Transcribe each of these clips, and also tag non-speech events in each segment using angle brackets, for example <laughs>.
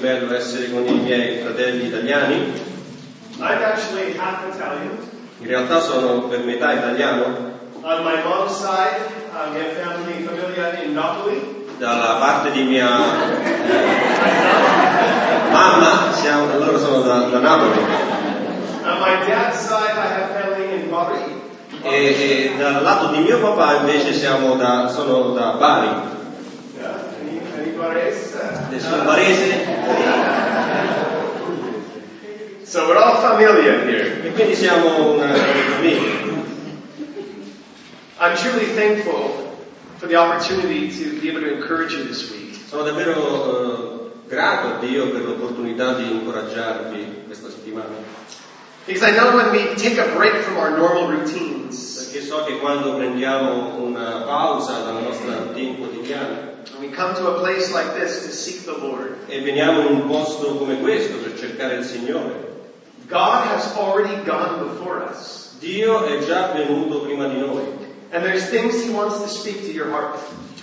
bello essere con i miei fratelli italiani. I'm actually half Italian. In realtà sono per metà italiano. On my mom's side, uh, have family famiglia in Napoli. Dalla parte di mia eh, mamma, siamo, loro sono da, da Napoli. On my dad's side, I have family in Bari. E, e dal lato di mio papà invece siamo da, sono da Bari. Nessun barese. So we're all familiar here. E quindi siamo una, famiglia. I'm truly thankful for the opportunity to be able to encourage you this week. Sono davvero eh, grato a Dio per l'opportunità di incoraggiarvi questa settimana. Because I know when we take a break from our normal routines, Perché so che quando prendiamo una pausa dalla nostra routine quotidiana and we come to a place like this to seek the Lord, e veniamo in un posto come questo per cercare il Signore, God has already gone before us. Dio è già venuto prima di noi And there's things He wants to speak to your heart.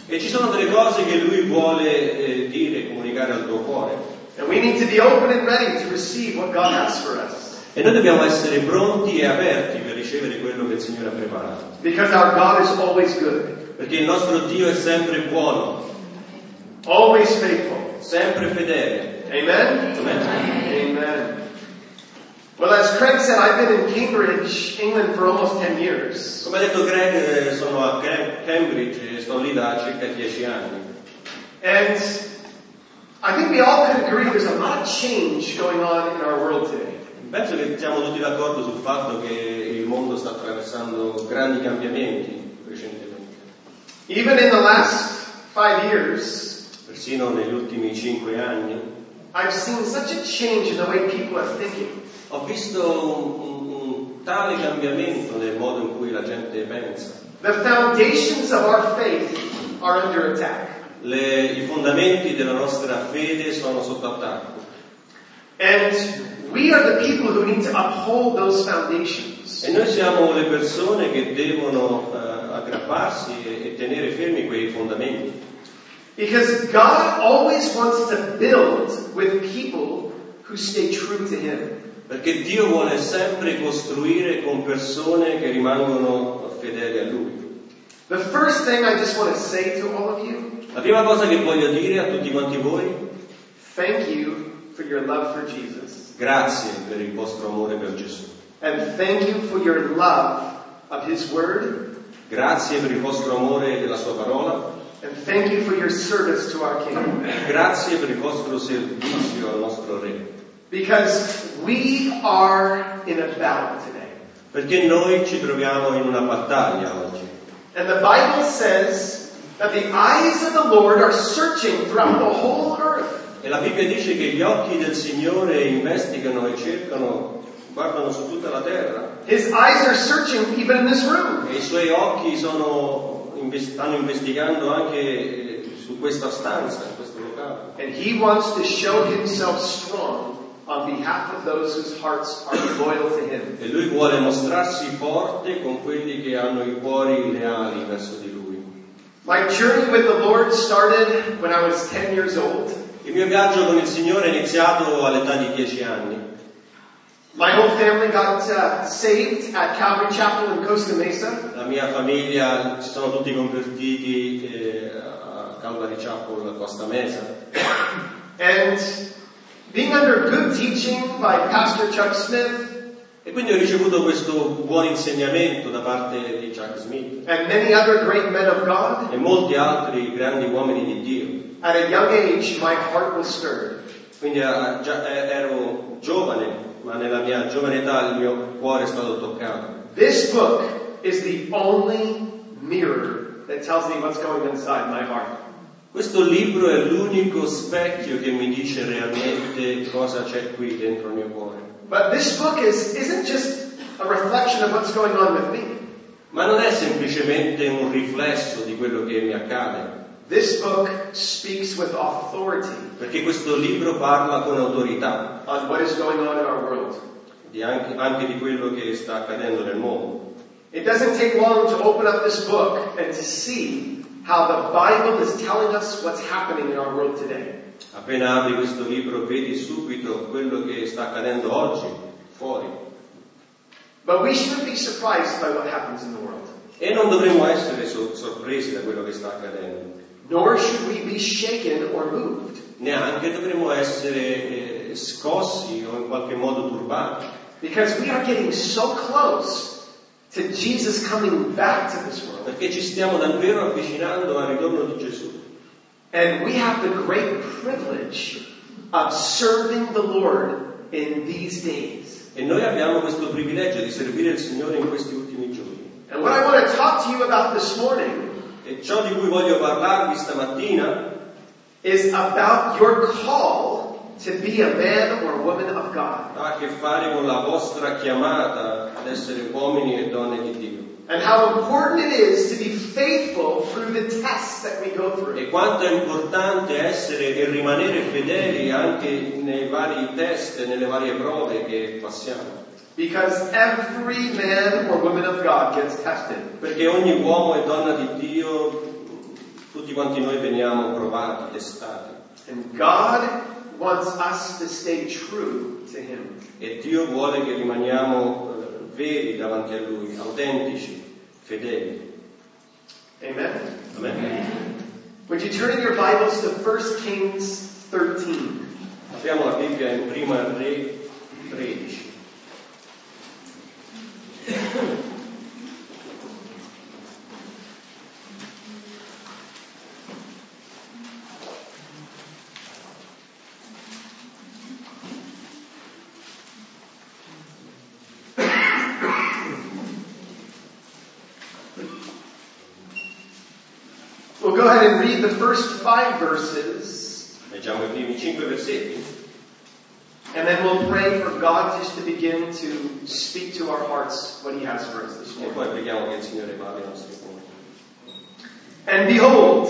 e ci sono delle cose che Lui vuole eh, dire, comunicare al tuo cuore. And we need to be open and ready to receive what God has for us. E noi dobbiamo essere pronti e aperti per ricevere quello che il Signore ha preparato. Because our God is always good, Perché il nostro Dio è sempre buono, always faithful. sempre fedele. Amen? Amen. Amen. Well, as Craig said, I've been in Cambridge, England for almost 10 years. Come ha detto Greg, eh, sono a Cam- Cambridge e sto lì da circa dieci anni. And I think we all could agree there's a lot of change going on in our world today. Penso che siamo tutti d'accordo sul fatto che il mondo sta attraversando grandi cambiamenti recentemente. Even in the last five years, Persino negli ultimi cinque anni I've seen such a change in the way people are thinking. ho visto un, un- un tale cambiamento nel modo in cui la gente pensa. The foundations of our faith are under attack. Le- I fondamenti della nostra fede sono sotto attacco And we are the people who need to uphold those foundations. e noi siamo le persone che devono eh, aggrapparsi e, e tenere fermi quei fondamenti. Because God always wants to build with people who stay true to Him. Perché Dio vuole sempre costruire con persone che rimangono fedeli a Lui. The first thing I just want to say to all of you, La prima cosa che voglio dire a tutti quanti voi, thank you for your love for Jesus. grazie per il vostro amore per Gesù. And thank you for your love of His Word. Grazie per il vostro amore della sua parola. And thank you for your service to our King. Grazie per il vostro servizio al nostro Re. Because we are in a battle today. Perché noi ci troviamo in una battaglia oggi. And the Bible says that the eyes of the Lord are searching throughout the whole earth. E la Bibbia dice che gli occhi del Signore investigano e cercano, guardano su tutta la terra. His eyes are searching even in this room. E i suoi occhi sono, stanno investigando anche eh, su questa stanza, in questo locale. And he wants to show himself strong on behalf of those whose hearts are <coughs> loyal to him. E lui vuole mostrarsi forte con quelli che hanno i cuori leali verso di lui. My journey with the Lord started when I was 10 years old. Il mio viaggio con il Signore è iniziato all'età di dieci anni. My whole family got uh, saved at Calvary Chapel in Costa Mesa. La mia famiglia si sono tutti convertiti eh, a Calvary Chapel a Costa Mesa. And being under good teaching by Pastor Chuck Smith E quindi ho ricevuto questo buon insegnamento da parte di Chuck Smith God, e molti altri grandi uomini di Dio. At a young age my heart was stirred. Quindi ah, già eh, ero giovane, ma nella mia giovane età il mio cuore è stato toccato. This book is the only mirror that tells me what's going inside my heart. Questo libro è l'unico specchio che mi dice realmente cosa c'è qui dentro il mio cuore. But this book is, isn't just a reflection of what's going on with me. Ma non è semplicemente un riflesso di quello che mi accade, This book speaks with authority perché questo libro parla con autorità on what is going on in our world. di anche, anche di quello che sta accadendo nel mondo. It doesn't take long to open up this book and to see how the Bible is telling us what's happening in our world today. Appena apri questo libro vedi subito quello che sta accadendo oggi, fuori. But we shouldn't be surprised by what happens in the world. E non dovremmo essere so- sorpresi da quello che sta accadendo. Nor should we be shaken or moved. Neanche dovremmo essere eh, scossi o in qualche modo turbati. Because we are getting so close to Jesus coming back to this world. Perché ci stiamo davvero avvicinando al ritorno di Gesù. And we have the great privilege of serving the Lord in these days. E noi abbiamo questo privilegio di servire il Signore in questi ultimi giorni. And what I want to talk to you about this morning E ciò di cui voglio parlarvi stamattina is about your call to be a man or woman of God. ha a che fare con la vostra chiamata ad essere uomini e donne di Dio. And how important it is to be faithful through the tests that we go through. E quanto è importante essere e rimanere fedeli anche nei vari test, nelle varie prove che passiamo. Because every man or woman of God gets tested. Perché ogni uomo e donna di Dio, tutti quanti noi veniamo provati, testati. And God wants us to stay true to Him. E Dio vuole che rimaniamo eh, veri davanti a Lui, autentici, fedeli. Amen? Amen. Would you turn in your Bibles to 1 Kings 13? Apriamo la Bibbia in prima Re 13. We'll go ahead and read the first five verses, and then we'll pray for God just to begin to speak to our hearts what He has for us this morning. poi preghiamo che il Signore parli ai nostri cuori. And behold,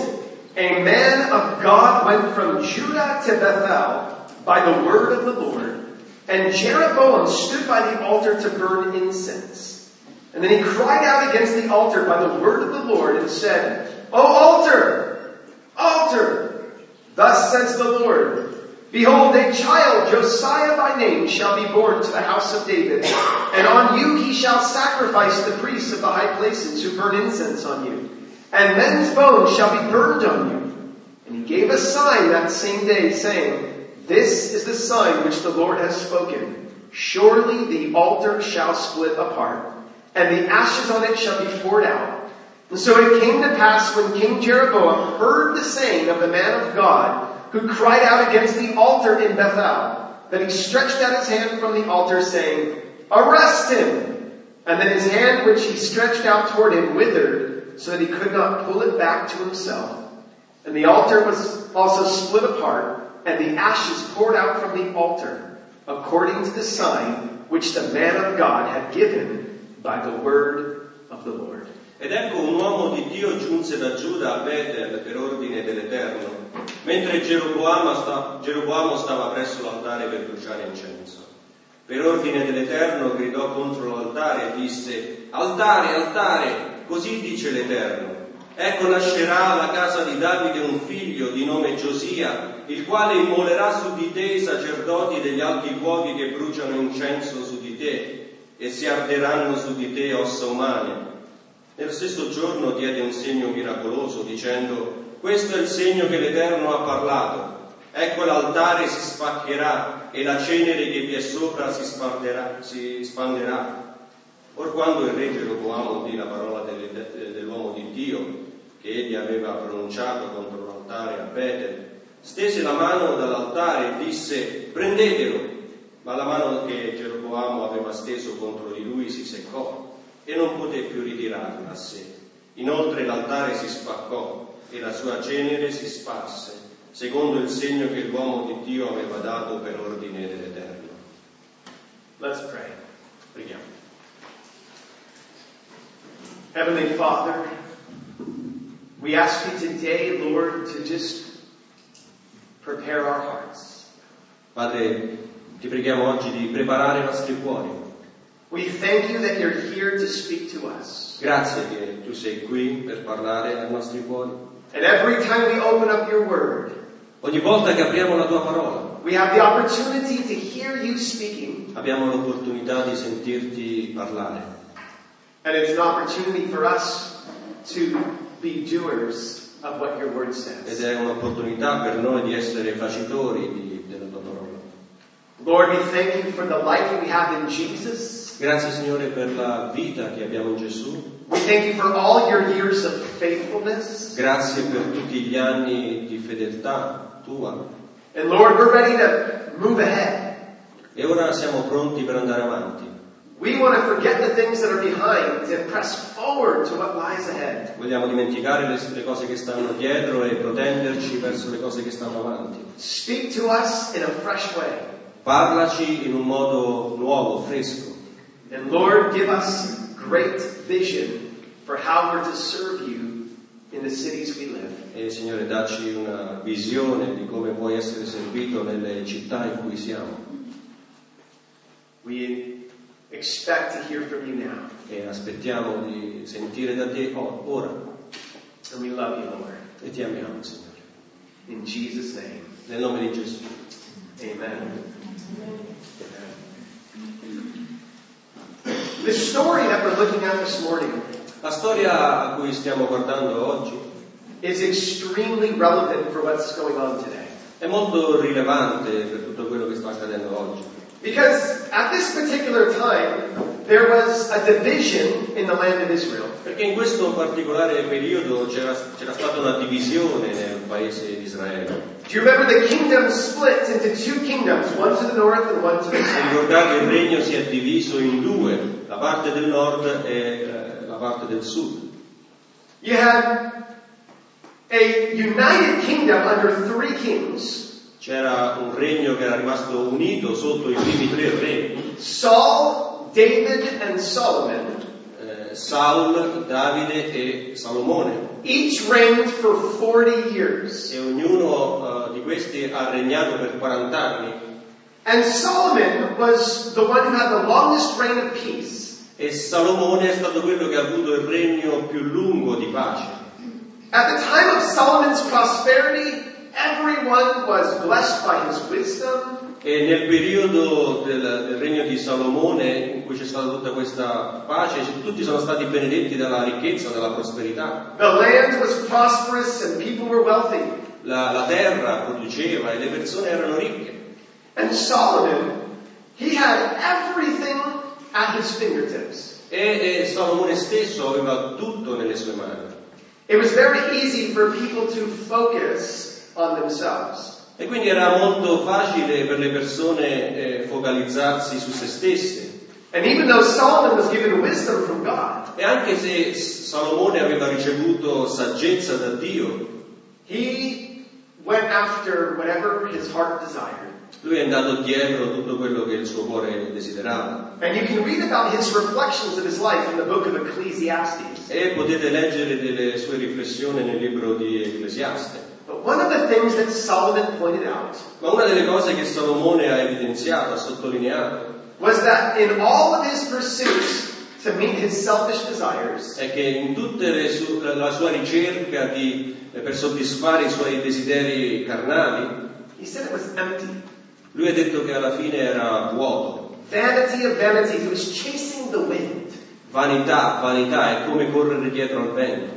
a man of God went from Judah to Bethel by the word of the Lord, and Jeroboam stood by the altar to burn incense. And then he cried out against the altar by the word of the Lord and said, O altar, altar, thus says the Lord, Behold, a child, Josiah by name, shall be born to the house of David, and on you he shall sacrifice the priests of the high places who burn incense on you. And men's bones shall be burned on you. And he gave a sign that same day, saying, This is the sign which the Lord has spoken. Surely the altar shall split apart, and the ashes on it shall be poured out. And so it came to pass when King Jeroboam heard the saying of the man of God, who cried out against the altar in Bethel, that he stretched out his hand from the altar, saying, Arrest him! And then his hand which he stretched out toward him withered, so that he could not pull it back to himself. And the altar was also split apart, and the ashes poured out from the altar, according to the sign which the man of God had given by the word of the Lord. Ed ecco un uomo di Dio giunse da Giuda a Betel per ordine dell'Eterno, mentre Geroboamo, sta- Geroboamo stava presso l'altare per bruciare incenso. Per ordine dell'Eterno gridò contro l'altare e disse, Altare, altare, così dice l'Eterno. Ecco nascerà alla casa di Davide un figlio di nome Giosia, il quale immolerà su di te i sacerdoti degli alti fuochi che bruciano incenso su di te, e si arderanno su di te ossa umane. Nello stesso giorno diede un segno miracoloso dicendo, questo è il segno che l'Eterno ha parlato. Ecco l'altare si spaccherà e la cenere che vi è sopra si, spanderà, si spanderà. Or quando il re Geroboamo udì la parola dell'uomo di Dio che egli aveva pronunciato contro l'altare a Betel, stese la mano dall'altare e disse, prendetelo. Ma la mano che Geroboamo aveva steso contro di lui si seccò e non poté più ritirarla a sé. Inoltre l'altare si spaccò e la sua cenere si sparse, secondo il segno che l'uomo di Dio aveva dato per ordine dell'Eterno. Let's pray. Preghiamo. Heavenly Father, we ask you today, Lord, to just prepare our hearts. Padre, ti preghiamo oggi di preparare i nostri cuori. We thank you that you're here to speak to us. Grazie che tu sei qui per parlare ai nostri cuori. And every time we open up your word, Ogni volta che apriamo la tua parola, we have the opportunity to hear you speaking, abbiamo l'opportunità di sentirti parlare. and it's an opportunity for us to be doers of what your word Ed says. è un'opportunità per noi di essere facitori di- della tua parola. Lord, we thank you for the life we have in Jesus. Grazie Signore per la vita che abbiamo in Gesù. We thank you for all your years of faithfulness. Grazie per tutti gli anni di fedeltà tua. And Lord, we're ready to move ahead. E ora siamo pronti per andare avanti. We want to forget the things that are behind and press forward to what lies ahead. Vogliamo dimenticare le, le cose che stanno dietro e protenderci verso le cose che stanno avanti. Speak to us in a fresh way. Parlaci in un modo nuovo, fresco. And Lord, give us great vision for how we're to serve you in the cities we live. E Signore, dacci una visione di come puoi essere servito nelle città in cui siamo. We expect to hear from you now. E aspettiamo di sentire da te o- ora. And we love you, Lord. E ti amiamo, Signore. In Jesus' name, Nel nome di Gesù. amen. The story that we're looking at this morning La storia a cui stiamo guardando oggi is extremely relevant for what's going on today. è molto rilevante per tutto quello che sta accadendo oggi. Because at this particular time, there was a division in the land of Israel. Perché in questo particolare periodo c'era, c'era stata una divisione nel paese di Israele. Do you remember the kingdom split into two kingdoms, one to the north and one to the south? ricordate il regno si è diviso in due, la parte del nord e eh, la parte del sud. You had a united kingdom under three kings C'era un regno che era rimasto unito sotto i primi tre regni, Saul, David, and Solomon. eh, Saul, Davide e Salomone. Each reigned for 40 years. E ognuno eh, di questi ha regnato per 40 anni And Solomon was the one who had the longest reign of peace. e Salomone è stato quello che ha avuto il regno più lungo di pace. At the time of Solomon's prosperity, everyone was blessed by his wisdom, E nel periodo del, del regno di Salomone, in cui c'è stata tutta questa pace, tutti sono stati benedetti dalla ricchezza, dalla prosperità. La, la terra produceva e le persone erano ricche. And Solomon, he had everything at his fingertips. E, e Salomone stesso aveva tutto nelle sue mani. It was very easy for people to focus on themselves. E quindi era molto facile per le persone eh, focalizzarsi su se stesse. And even though Solomon was given wisdom from God, E anche se Salomone aveva ricevuto saggezza da Dio, he went after whatever his heart desired. lui è andato dietro tutto quello che il suo cuore desiderava. E potete leggere delle sue riflessioni nel libro di Ecclesiaste. But one of the things that Solomon pointed out Ma una delle cose che Salomone ha evidenziato, ha sottolineato, was that in all of his pursuits to meet his selfish desires, è che in tutta la sua ricerca di, per soddisfare i suoi desideri carnali, he said it was empty. lui ha detto che alla fine era vuoto. Vanity of vanities. It was chasing the wind. Vanità, vanità, è come correre dietro al vento.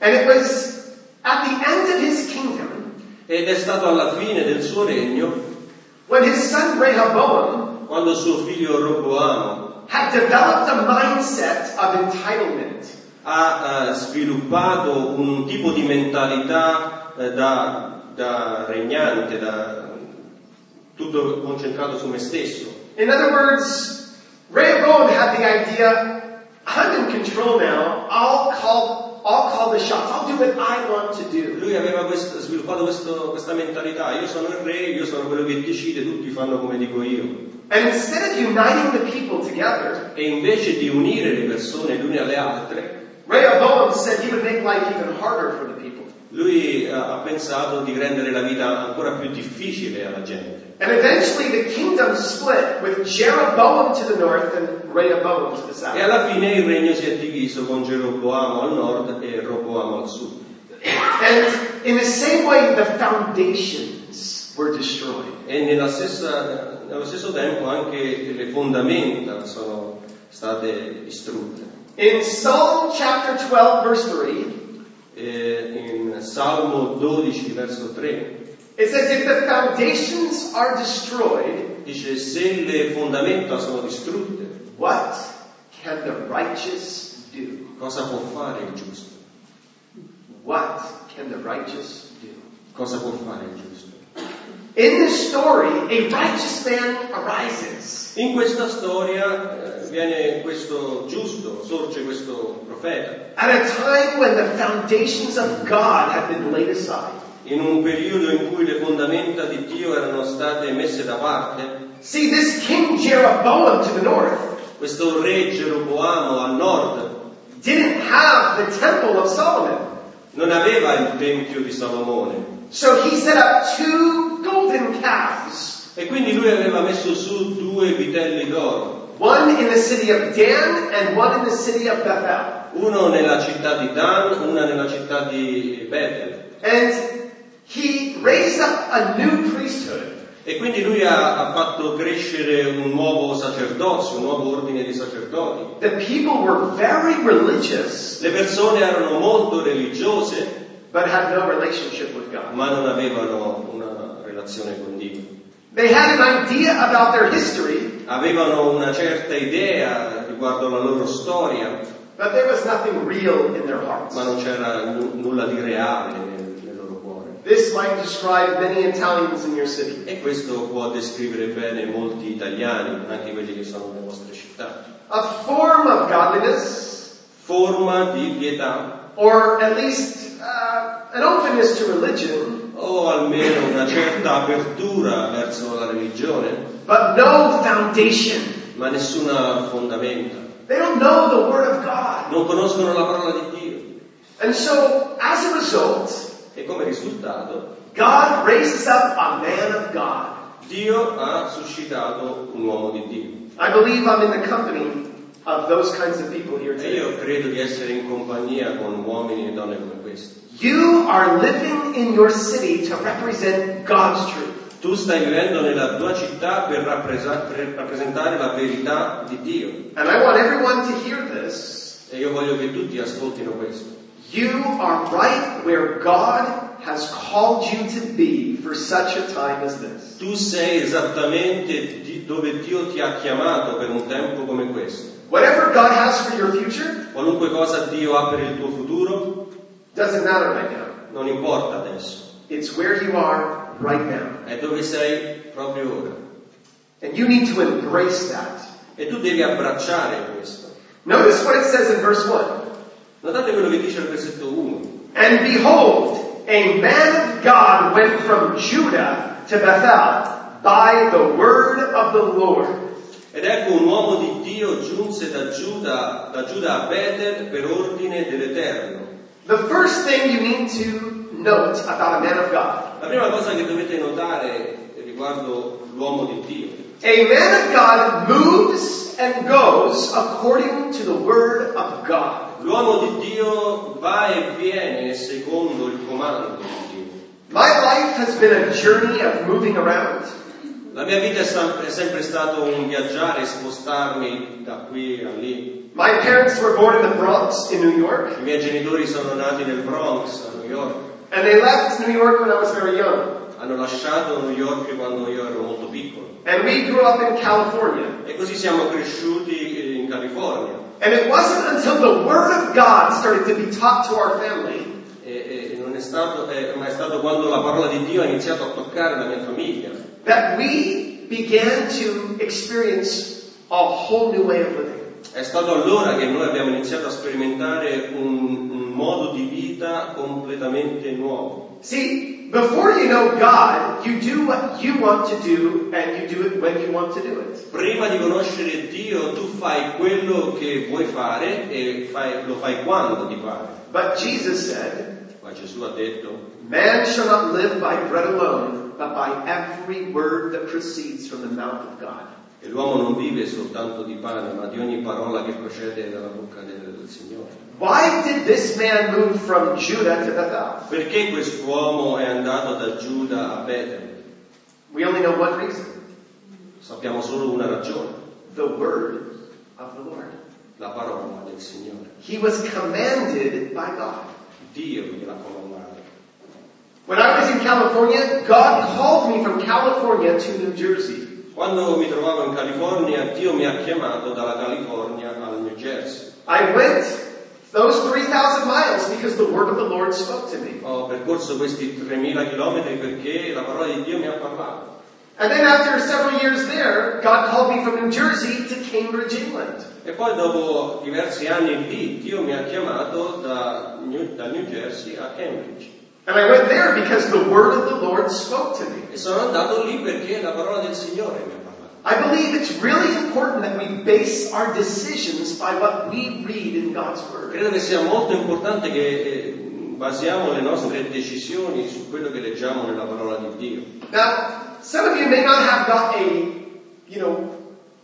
And it was at the end of his kingdom Ed è stato alla fine del suo regno, when his son Rehoboam quando suo figlio Roboamo had developed a mindset of entitlement. ha eh, sviluppato un tipo di mentalità eh, da, da regnante, da tutto concentrato su me stesso. In other words, Rehoboam had the idea, I'm in control now, I'll call, I'll call the shots, I'll do what I want to do. Lui aveva questo- sviluppato questo- questa mentalità, io sono il re, io sono quello che decide, tutti fanno come dico io. And instead of uniting the people together, E invece di unire le persone le une alle altre, Rehoboam said he would make life even harder for the people. Lui ha pensato di rendere la vita ancora più difficile alla gente. And eventually the kingdom split with Jeroboam to the north and Rehoboam to the E south. alla fine il regno si è diviso con Geroboamo al nord e Roboamo al sud. And in the same way, the foundations were destroyed. E nella stessa- nello stesso tempo anche le fondamenta sono state distrutte. In Psalm chapter 12, verse 3, E Eh, in Salmo 12, verso 3, it says, If the foundations are destroyed, dice se le fondamenta sono distrutte, what can the righteous do? cosa può fare il giusto? What can the righteous do? Cosa può fare il giusto? In this story, a righteous man arises. In questa storia eh, viene questo giusto, sorge questo profeta, At a time when the foundations of God have been laid aside. in un periodo in cui le fondamenta di Dio erano state messe da parte. See, this King Jeroboam to the north Questo re Geroboamo al nord didn't have the temple of Solomon. non aveva il tempio di Salomone So he set up two golden calves, e quindi lui aveva messo su due vitelli d'oro, one in the city of Dan and one in the city of Bethel. uno nella città di Dan, una nella città di Bethel. And he raised up a new priesthood. E quindi lui ha, ha fatto crescere un nuovo sacerdozio, un nuovo ordine di sacerdoti. The people were very religious, Le persone erano molto religiose, but had no relationship with God. ma non avevano una relazione con Dio. They had an idea about their history, Avevano una certa idea riguardo la loro storia, but there was nothing real in their hearts. ma non c'era nu- nulla di reale nel, nel loro cuore. This might describe many Italians in your city. E questo può descrivere bene molti italiani, anche quelli che sono nelle vostre città. A form of godliness, Forma di pietà or at least uh, an openness to religion, o almeno una certa apertura verso la religione, but no foundation. ma nessuna fondamenta. They don't know the Word of God. Non conoscono la parola di Dio. And so, as a result, E come risultato, God raises up a man of God. Dio ha suscitato un uomo di Dio. I believe I'm in the company of those kinds of people here E today. io credo di essere in compagnia con uomini e donne come questi. You are living in your city to represent God's truth. Tu stai vivendo nella tua città per, rappresentare la verità di Dio. And I want everyone to hear this. E io voglio che tutti ascoltino questo. You are right where God has called you to be for such a time as this. Tu sei esattamente dove Dio ti ha chiamato per un tempo come questo. Whatever God has for your future Qualunque cosa Dio ha per il tuo futuro, doesn't matter right now. non importa adesso. It's where you are right now. È dove sei proprio ora. And you need to embrace that. E tu devi abbracciare questo. Notice what it says in verse 1. Notate quello che dice il versetto 1. And behold, a man of God went from Judah to Bethel by the word of the Lord. Ed ecco un uomo di Dio giunse da Giuda, da Giuda a Betel per ordine dell'Eterno. The first thing you need to note about a man of God. La prima cosa che dovete notare riguardo l'uomo di Dio. A man of God moves and goes according to the word of God. L'uomo di Dio va e viene secondo il comando di Dio. My life has been a journey of moving around. La mia vita è sempre, è sempre stato un viaggiare, spostarmi da qui a lì. My parents were born in the Bronx in New York, I miei genitori sono nati nel Bronx, a New York. and they left New York when I was very young. Hanno lasciato New York quando io ero molto piccolo. And we grew up in California. E così siamo cresciuti in California. And it wasn't until the Word of God started to be taught to our family E, e non è stato, eh, ma è stato quando la parola di Dio ha iniziato a toccare la mia famiglia that we began to experience a whole new way of living. È stato allora che noi abbiamo iniziato a sperimentare un, un modo di vita completamente nuovo. See, before you know God, you do what you want to do and you do it when you want to do it. Prima di conoscere Dio tu fai quello che vuoi fare e fai- lo fai quando ti pare. But Jesus said, Ma Gesù ha detto, Man shall not live by bread alone, but by every word that proceeds from the mouth of God. che l'uomo non vive soltanto di pane, ma di ogni parola che procede dalla bocca del, del Signore. Why did this man moved from Judah to Bethel? Perché quest'uomo è andato da Giuda a Betel? We only know one reason. Sappiamo solo una ragione, The word of the Lord. la parola del Signore. He was commanded by God. Dio gliel'ha comandato. When I was in California, God called me from California to New Jersey. Quando mi trovavo in California, Dio mi ha chiamato dalla California al New Jersey. I went those 3,000 miles because the word of the Lord spoke to me. Ho percorso questi 3000 chilometri perché la parola di Dio mi ha parlato. And then after several years there, God called me from New Jersey to Cambridge, England. E poi dopo diversi anni lì, Dio mi ha chiamato da New, da New Jersey a Cambridge. And I went there because the word of the Lord spoke to me. E sono andato lì perché la parola del Signore mi ha parlato. I believe it's really important that we base our decisions by what we read in God's Word. Credo che sia molto importante che eh, basiamo le nostre decisioni su quello che leggiamo nella parola di Dio. Now, some of you may not have got a, you know,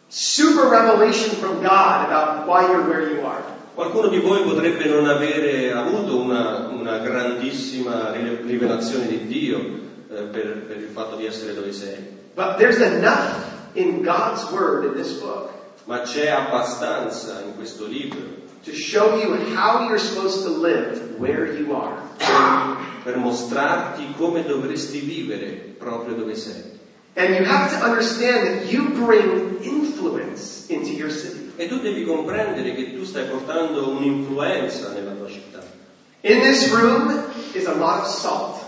super revelation from God about why you're where you are. Qualcuno di voi potrebbe non avere avuto una, una grandissima rivelazione di Dio eh, per, per il fatto di essere dove sei, But there's enough in God's Word in this book. Ma c'è abbastanza in questo libro to show you how you're supposed to live where you are. per, mostrarti come dovresti vivere proprio dove sei. And you have to understand that you bring influence into your city. E tu devi comprendere che tu stai portando un'influenza nella tua città. In this room is a lot of salt.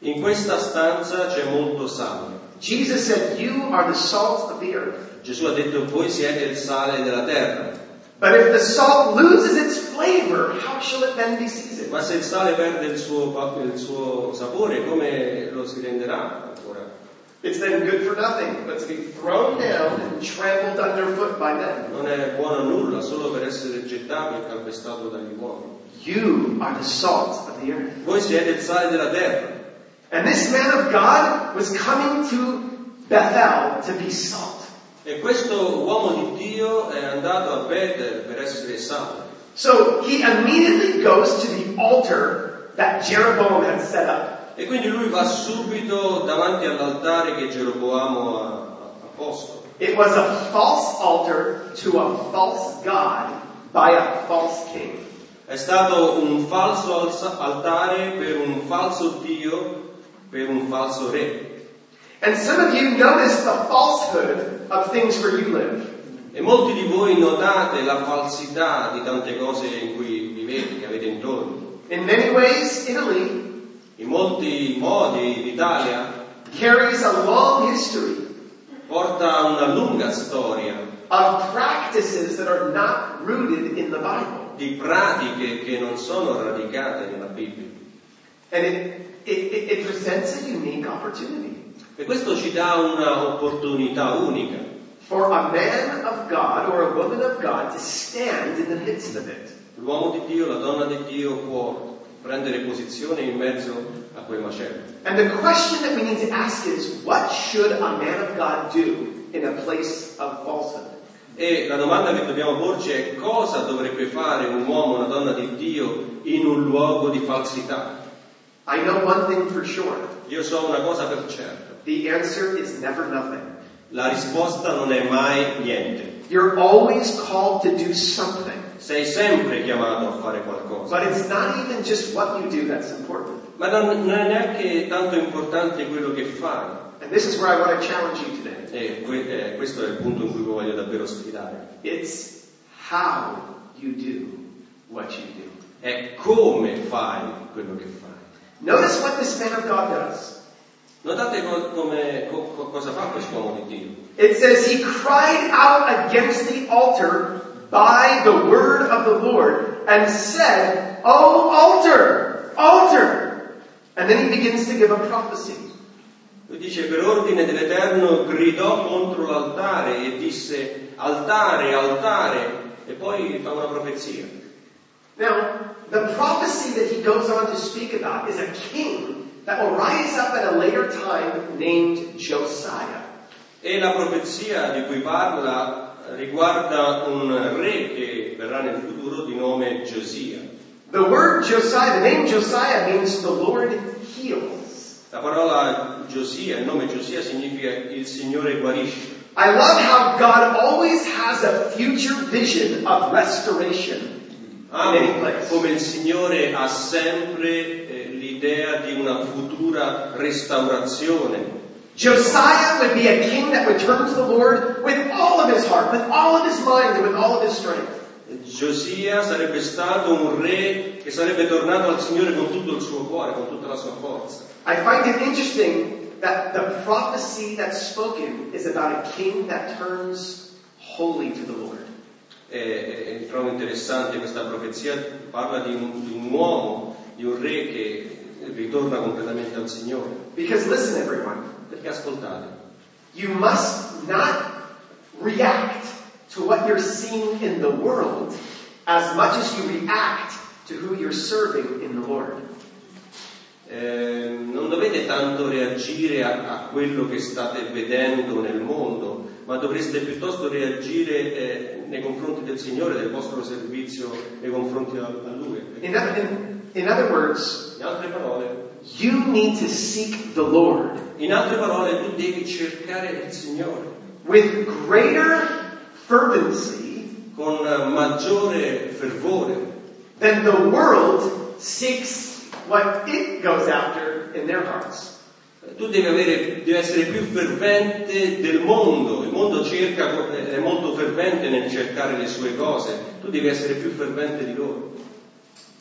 In questa stanza c'è molto sale. Jesus said, You are the salt of the earth. Gesù ha detto voi siete il sale della terra, But if the salt loses its flavor, how shall it then be seasoned? ma se il sale perde il suo, il suo sapore come lo si renderà ancora? It's then good for nothing, but to be thrown down and trampled underfoot by men. Non è buono a nulla solo per essere gettato e calpestato dagli uomini. You are the salt of the earth. Voi siete il sale della terra. And this man of God was coming to Bethel to be salt. E questo uomo di Dio è andato a Betel per essere sale. So he immediately goes to the altar that Jeroboam had set up. E quindi lui va subito davanti all'altare che Geroboamo ha, ha posto. It was a false altar to a false God by a false king. È stato un falso altare per un falso Dio, per un falso re. And some of you notice the falsehood of things where you live. E molti di voi notate la falsità di tante cose in cui vivete, che avete intorno. In many ways, Italy In molti modi l'Italia carries a long history porta una lunga storia of practices that are not rooted in the Bible. di pratiche che non sono radicate nella Bibbia. And it, it, it, presents a unique opportunity E questo ci dà un'opportunità unica for a man of God or a woman of God to stand in the midst of it. L'uomo di Dio, la donna di Dio può prendere posizione in mezzo a quel macello. And the question that we need to ask is, what should a man of God do in a place of falsehood? E la domanda che dobbiamo porci è cosa dovrebbe fare un uomo, una donna di Dio in un luogo di falsità? I know one thing for sure. Io so una cosa per certo, The answer is never nothing. la risposta non è mai niente. You're always called to do something. Sei sempre chiamato a fare qualcosa. But it's not even just what you do that's important. Ma non, non è neanche tanto importante quello che fai. And this is where I want to challenge you today. E que- eh, questo è il punto in cui voglio davvero sfidare. It's how you do what you do. È come fai quello che fai. Notice what this man of God does. Notate co- come- co- co- cosa fa quest'uomo di Dio. It says he cried out against the altar by the word of the Lord and said, Oh altar, altar. And then he begins to give a prophecy. Lui dice per ordine dell'Eterno gridò contro l'altare e disse altare, altare e poi fa una profezia. Now, the prophecy that he goes on to speak about is a king that will rise up at a later time named Josiah. E la profezia di cui parla riguarda un re che verrà nel futuro di nome Giosia. The word Josiah, the name Josiah means the Lord heals. La parola Giosia, il nome Giosia significa il Signore guarisce. I love how God always has a future vision of restoration Amo come il Signore ha sempre eh, l'idea di una futura restaurazione. Josiah would be a king that would turn to the Lord with all of his heart, with all of his mind, and with all of his strength. Giosia sarebbe stato un re che sarebbe tornato al Signore con tutto il suo cuore, con tutta la sua forza. I find it interesting that the prophecy that's spoken is about a king that turns wholly to the Lord. E, e- trovo interessante questa profezia, parla di un, di un uomo, di un re che ritorna completamente al Signore. Because listen, everyone, Perché ascoltate, you must not react to what you're seeing in the world as much as you react to who you're serving in the Lord. eh, non dovete tanto reagire a, a quello che state vedendo nel mondo, ma dovreste piuttosto reagire eh, nei confronti del Signore, del vostro servizio nei confronti a, a Lui. In, in, in other words, In altre parole, you need to seek the Lord in altre parole, tu devi cercare il Signore with greater fervency con maggiore fervore than the world seeks what it goes after in their hearts. Tu devi, avere, devi essere più fervente del mondo, il mondo cerca, è molto fervente nel cercare le sue cose, tu devi essere più fervente di loro.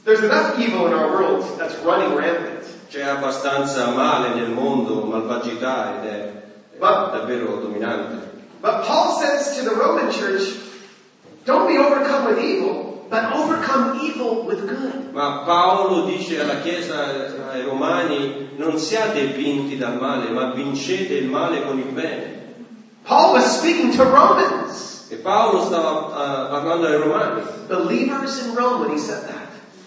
There's enough evil in our world that's running rampant. C'è abbastanza male nel mondo, malvagità ed è, Ma- davvero dominante. But Paul says to the Roman church, don't be overcome with evil, but overcome evil with good. Ma Paolo dice alla Chiesa, ai Romani, non siate vinti dal male, ma vincete il male con il bene. Paul was speaking to Romans, E Paolo stava eh, parlando ai Romani, believers in Rome when he said that.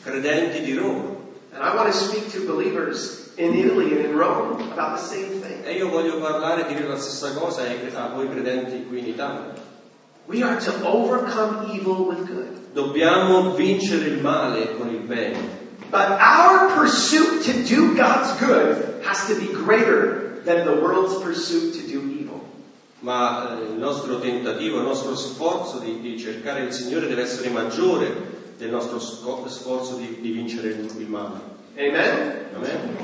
Credenti di Roma. And I want to speak to believers in Italy and in Rome about the same thing. E io voglio parlare e dire la stessa cosa a voi credenti qui in Italia. We are to overcome evil with good. Dobbiamo vincere il male con il bene. But our pursuit to do God's good has to be greater than the world's pursuit to do evil. Ma eh, il nostro tentativo, il nostro sforzo di, di cercare il Signore deve essere maggiore del nostro sforzo di, di vincere il, il male. Amen? Amen?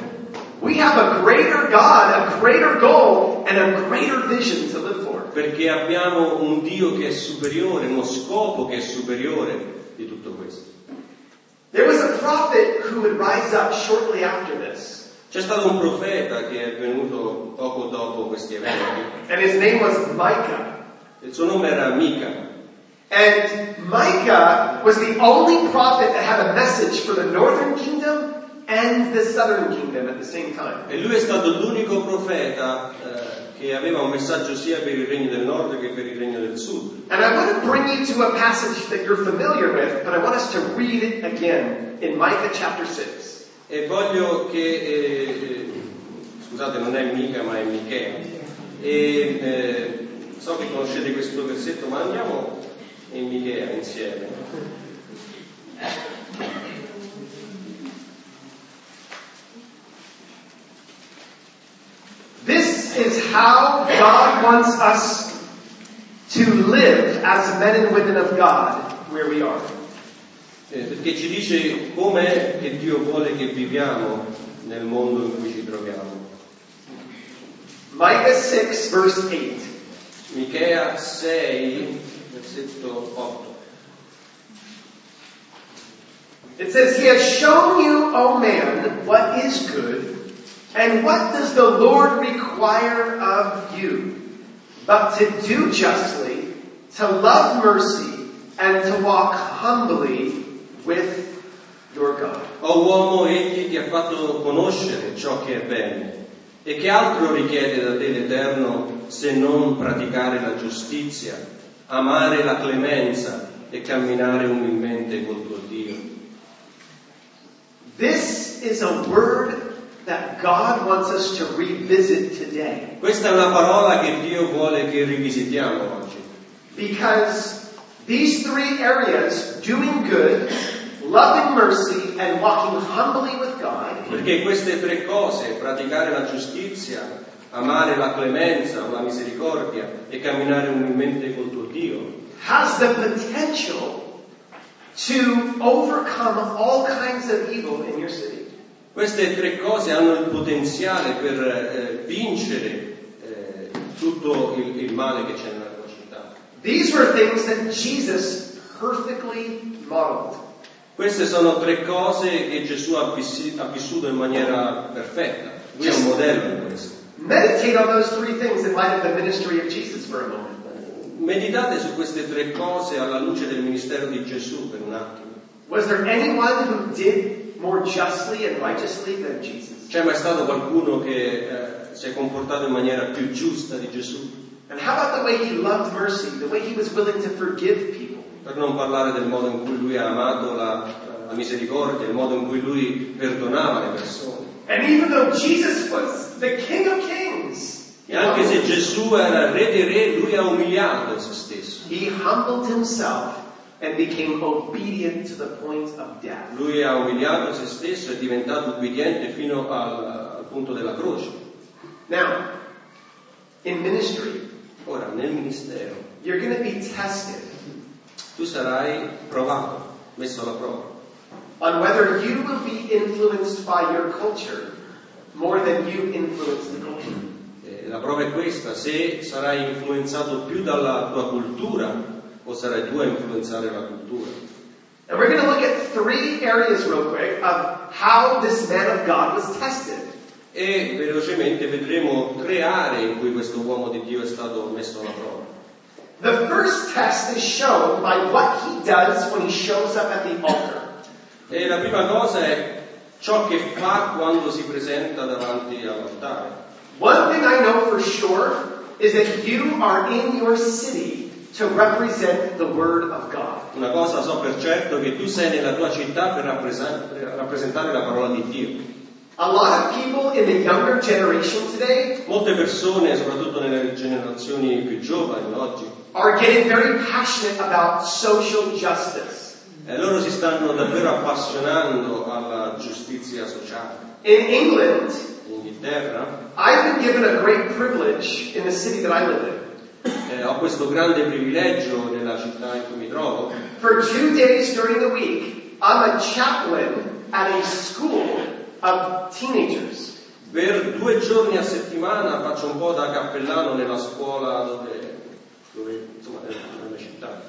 We have a greater God, a greater goal, and a greater vision to live for. Perché abbiamo un Dio che è superiore, uno scopo che è superiore di tutto questo. There was a prophet who would rise up shortly after this, C'è stato un profeta che è venuto poco dopo questi eventi. and his name was Micah. Il suo nome era Mica. And Micah was the only prophet that had a message for the northern kingdom and the southern kingdom at the same time. E lui è stato l'unico profeta eh, che aveva un messaggio sia per il regno del nord che per il regno del sud. And I want to bring you to a passage that you're familiar with, but I want us to read it again in Micah chapter 6. E voglio che, eh, eh, scusate, non è Mica ma è Michea. E eh, so che conoscete questo versetto, ma andiamo in Michea insieme. This is how God wants us to live as men and women of God where we are. Eh, perché ci dice com'è che Dio vuole che viviamo nel mondo in cui ci troviamo. Micah 6 verse 8. Michea 6, versetto 8. It says, He has shown you, O man, what is good, and what does the Lord require of you? But to do justly, to love mercy, and to walk humbly with your God. O uomo, egli ti ha fatto conoscere ciò che è bene. E che altro richiede da te l'Eterno se non praticare la giustizia, amare la clemenza e camminare umilmente col tuo Dio? This is a word that God wants us to revisit today. Questa è una parola che Dio vuole che rivisitiamo oggi. Because these three areas, doing good, loving mercy and walking humbly with God, Perché queste tre cose, praticare la giustizia, amare la clemenza o la misericordia e camminare umilmente con tuo Dio, has the potential to overcome all kinds of evil in your city. queste tre cose hanno il potenziale per eh, vincere eh, tutto il, il male che c'è nella tua città. These were things that Jesus perfectly modeled. Queste sono tre cose che Gesù ha, vissuto in maniera perfetta. Lui è un modello in questo. Meditate on those three things in light of the ministry of Jesus for a moment. Meditate su queste tre cose alla luce del ministero di Gesù per un attimo. Was there anyone who did more justly and righteously than Jesus? C'è mai stato qualcuno che eh, si è comportato in maniera più giusta di Gesù? And how about the way he loved mercy, the way he was willing to forgive people? Per non parlare del modo in cui lui ha amato la, la misericordia, il modo in cui lui perdonava le persone. And even though Jesus was the King of Kings, E anche se Gesù era re dei re, lui ha umiliato se stesso. he humbled himself and became obedient to the point of death. Lui ha umiliato se stesso e è diventato ubbidiente fino al, al punto della croce. Now, in ministry, Ora, nel ministero, you're going to be tested tu sarai provato, messo alla prova. On whether you will be influenced by your culture more than you influence the culture. Eh, La prova è questa, se sarai influenzato più dalla tua cultura o sarai tu a influenzare la cultura. And we're going to look at three areas real quick of how this man of God was tested. E velocemente vedremo tre aree in cui questo uomo di Dio è stato messo alla prova. The first test is shown by what he does when he shows up at the altar. E la prima cosa è ciò che fa quando si presenta davanti all'altare. One thing I know for sure is that you are in your city to represent the Word of God. Una cosa so per certo che tu sei nella tua città per rappresen- per rappresentare la parola di Dio. A lot of people in the younger generation today Molte persone, soprattutto nelle generazioni più giovani oggi, are getting very passionate about social justice. Eh, loro si stanno davvero appassionando alla giustizia sociale. In England, In Inghilterra I've been given a great privilege in the city that I live in. eh, ho questo grande privilegio nella città in cui mi trovo. For two days during the week, I'm a chaplain at a school of teenagers. Per due giorni a settimana faccio un po' da cappellano nella scuola dove, dove insomma, nella mia città.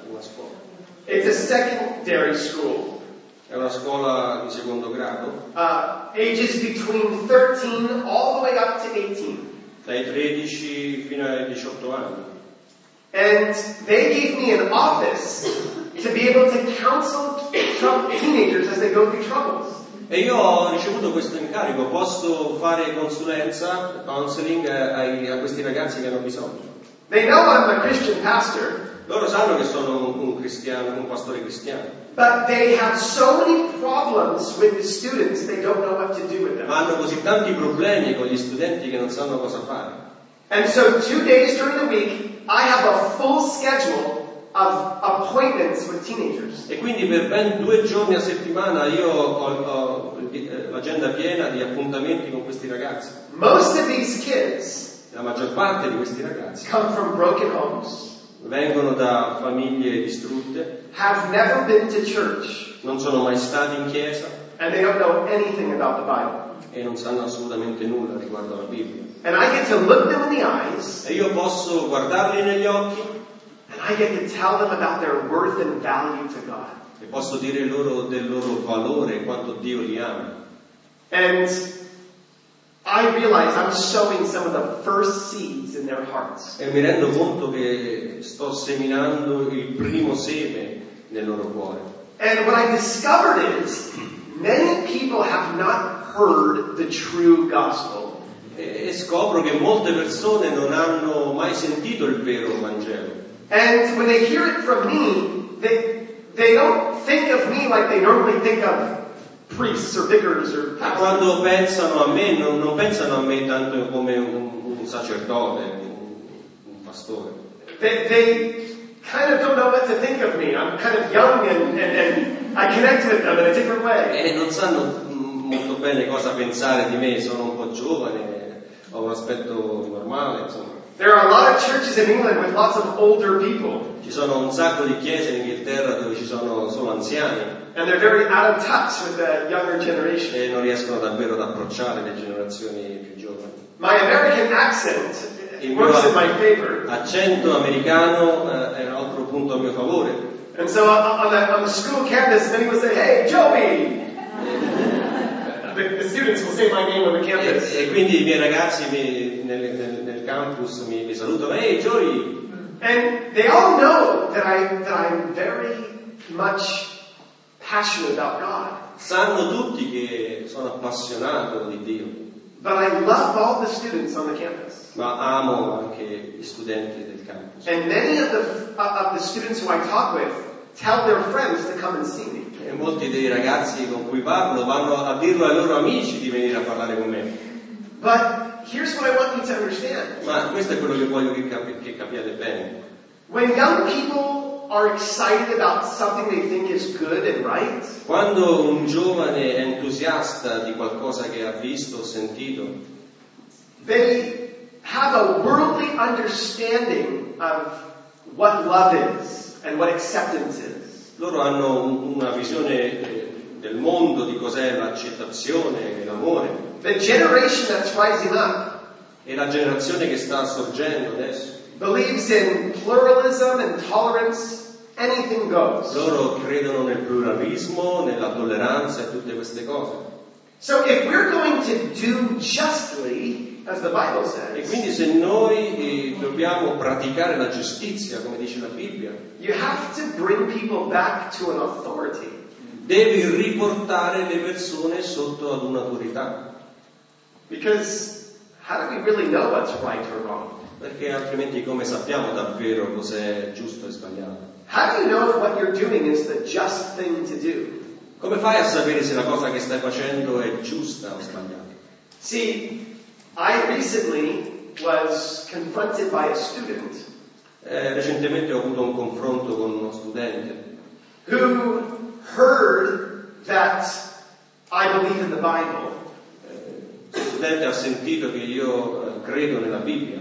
It's a secondary school, È una scuola di secondo grado, uh, ages between 13 all the way up to 18. dai 13 fino ai 18 anni. And they gave me an office to be able to counsel teenagers as they go through troubles. E io ho ricevuto questo incarico, posso fare consulenza, counseling eh, ai- a questi ragazzi che hanno bisogno. They know I'm a Christian pastor, Loro sanno che sono un, un cristiano, un pastore cristiano, but they have so many problems with the students they don't know what to do with them. ma hanno così tanti problemi con gli studenti che non sanno cosa fare. And so two days during the week, I have a full schedule of appointments with teenagers. E quindi per ben due giorni a settimana io ho, ho eh, l'agenda piena di appuntamenti con questi ragazzi. Most of these kids La maggior parte di questi ragazzi come from broken homes, vengono da famiglie distrutte, have never been to church, non sono mai stati in chiesa and they don't know anything about the Bible. e non sanno assolutamente nulla riguardo alla Bibbia. And I get to look them in the eyes, E io posso guardarli negli occhi and I get to tell them about their worth and value to God. e posso dire loro del loro valore e quanto Dio li ama. And I realize I'm sowing some of the first seeds in their hearts. E mi rendo conto che sto seminando il primo seme nel loro cuore. And what I discovered is many people have not heard the true gospel. E, e scopro che molte persone non hanno mai sentito il vero Vangelo. And when they hear it from me, they, they don't think of me like they normally think of priests or vicars or quando pensano a me, non, non pensano a me tanto come un, un sacerdote, un, un pastore. They, they kind of don't know what to think of me. I'm kind of young and, and, and I connect with them in a different way. e non sanno mm, molto bene cosa pensare di me, sono un po' giovane, ho un aspetto normale, insomma. There are a lot of churches in England with lots of older people, Ci sono un sacco di chiese in Inghilterra dove ci sono solo anziani and they're very out of touch with the younger generation. e non riescono davvero ad approcciare le generazioni più giovani. My American accent Il works in my favor. accento americano eh, è un altro punto a mio favore. And so uh, on the, on the school campus, many will say, hey, Joey! <laughs> E, e quindi i miei ragazzi mi- nel, nel- nel campus mi, mi salutano, ehi Joey, And they all know that, I, that I'm very much passionate about God. sanno tutti che sono appassionato di Dio, But I love all the students on the campus. ma amo anche gli studenti del campus. And many of the, uh, of the students who I talk with tell their friends to come and see me. E molti dei ragazzi con cui parlo vanno a dirlo ai loro amici di venire a parlare con me. But here's what I want you to understand. Ma questo è quello che voglio che, capi- che capiate bene. When young people are excited about something they think is good and right, Quando un giovane è entusiasta di qualcosa che ha visto o sentito, they have a worldly understanding of what love is and what acceptance is. Loro hanno un- una visione eh, del mondo, di cos'è l'accettazione e l'amore. The generation that's rising up E la generazione che sta sorgendo adesso, believes in pluralism and tolerance, anything goes. loro credono nel pluralismo, nella tolleranza e tutte queste cose. So if we're going to do justly, E quindi se noi eh, dobbiamo praticare la giustizia, come dice la Bibbia, you have to bring people back to an authority. devi riportare le persone sotto ad un'autorità, Because how do we really know what's right or wrong? perché altrimenti come sappiamo davvero cos'è giusto e sbagliato? How do you know if what you're doing is the just thing to do? Come fai a sapere se la cosa che stai facendo è giusta o sbagliata? See, I recently was confronted by a student. Eh, recentemente ho avuto un confronto con uno studente. Who heard that I believe in the Bible. Questo studente ha sentito che io eh, credo nella Bibbia.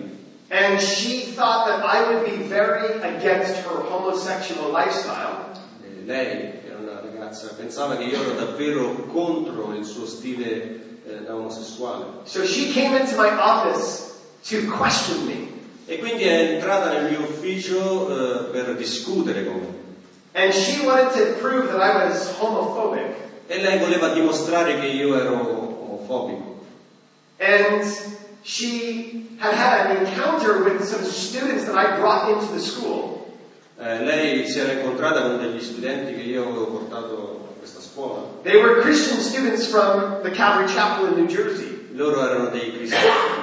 And she thought that I would be very against her homosexual lifestyle. e lei, che era una ragazza, pensava che io ero davvero contro il suo stile eh, da omosessuale So she came into my office to question me. e quindi è entrata nel mio ufficio eh, per discutere con me And she wanted to prove that I was homophobic. e lei voleva dimostrare che io ero omofobico And she had had an encounter with some students that I brought into the school. Eh, lei si era incontrata con degli studenti che io avevo portato scuola They were Christian students from the Calvary Chapel in New Jersey. loro erano dei,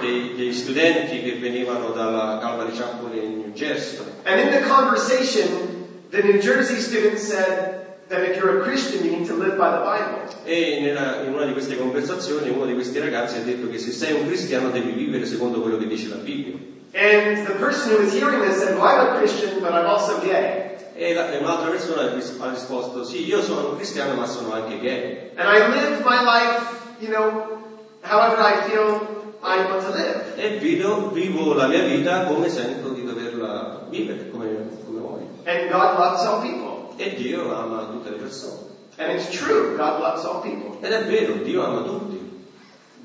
dei- dei studenti che venivano dalla Calvary Chapel in New Jersey And in the conversation, the New Jersey student said that if you're a Christian, you need to live by the Bible. E nella- in una di queste conversazioni uno di questi ragazzi ha detto che se sei un cristiano devi vivere secondo quello che dice la Bibbia. And the person who was hearing this said, Well, I'm a Christian, but I'm also gay. E, la- un'altra persona ha risposto, sì, io sono un cristiano ma sono anche gay. And I live my life, you know, however I feel I want to live. E vivo, vivo la mia vita come sento di doverla vivere, come, come voglio. And God loves all people. E Dio ama tutte le persone. And it's true, God loves all people. Ed è vero, Dio ama tutti.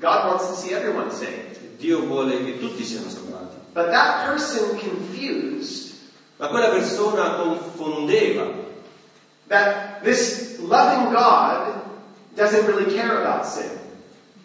God wants to see everyone saved. Dio vuole che tutti siano salvati. But that person confused Ma quella persona confondeva that this loving God doesn't really care about sin.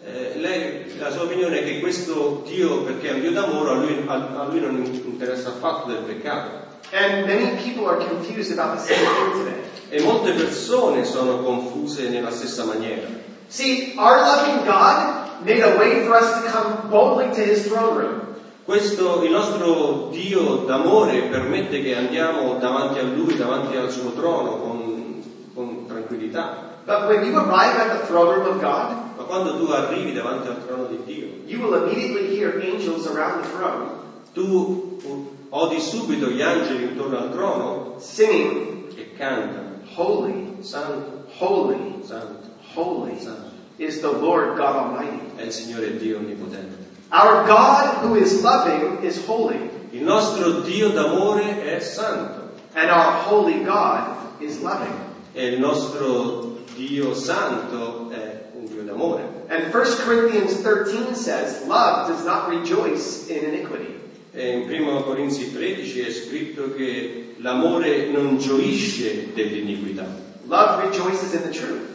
Eh, lei, la sua opinione è che questo Dio, perché è un Dio d'amore, a lui, a, a lui non interessa affatto del peccato. And many people are confused about the same thing today. E molte persone sono confuse nella stessa maniera. See, our loving God made a way for us to come boldly to His throne room. Questo, il nostro Dio d'amore permette che andiamo davanti a Lui, davanti al suo trono con, con tranquillità. But when you arrive at the throne of God, Ma quando tu arrivi davanti al trono di Dio, you will immediately hear angels around the throne tu odi subito gli angeli intorno al trono singing, che cantano, Holy, Santo, Holy, santo, holy santo is the Lord God Almighty. è il Signore Dio Onnipotente. Our God who is loving is holy, Il nostro Dio d'amore è santo and our holy God is loving. e il nostro Dio santo è un Dio d'amore. And 1 Corinthians 13 says, Love does not rejoice in iniquity. E in 1 Corinzi 13 è scritto che l'amore non gioisce dell'iniquità, Love rejoices in the truth.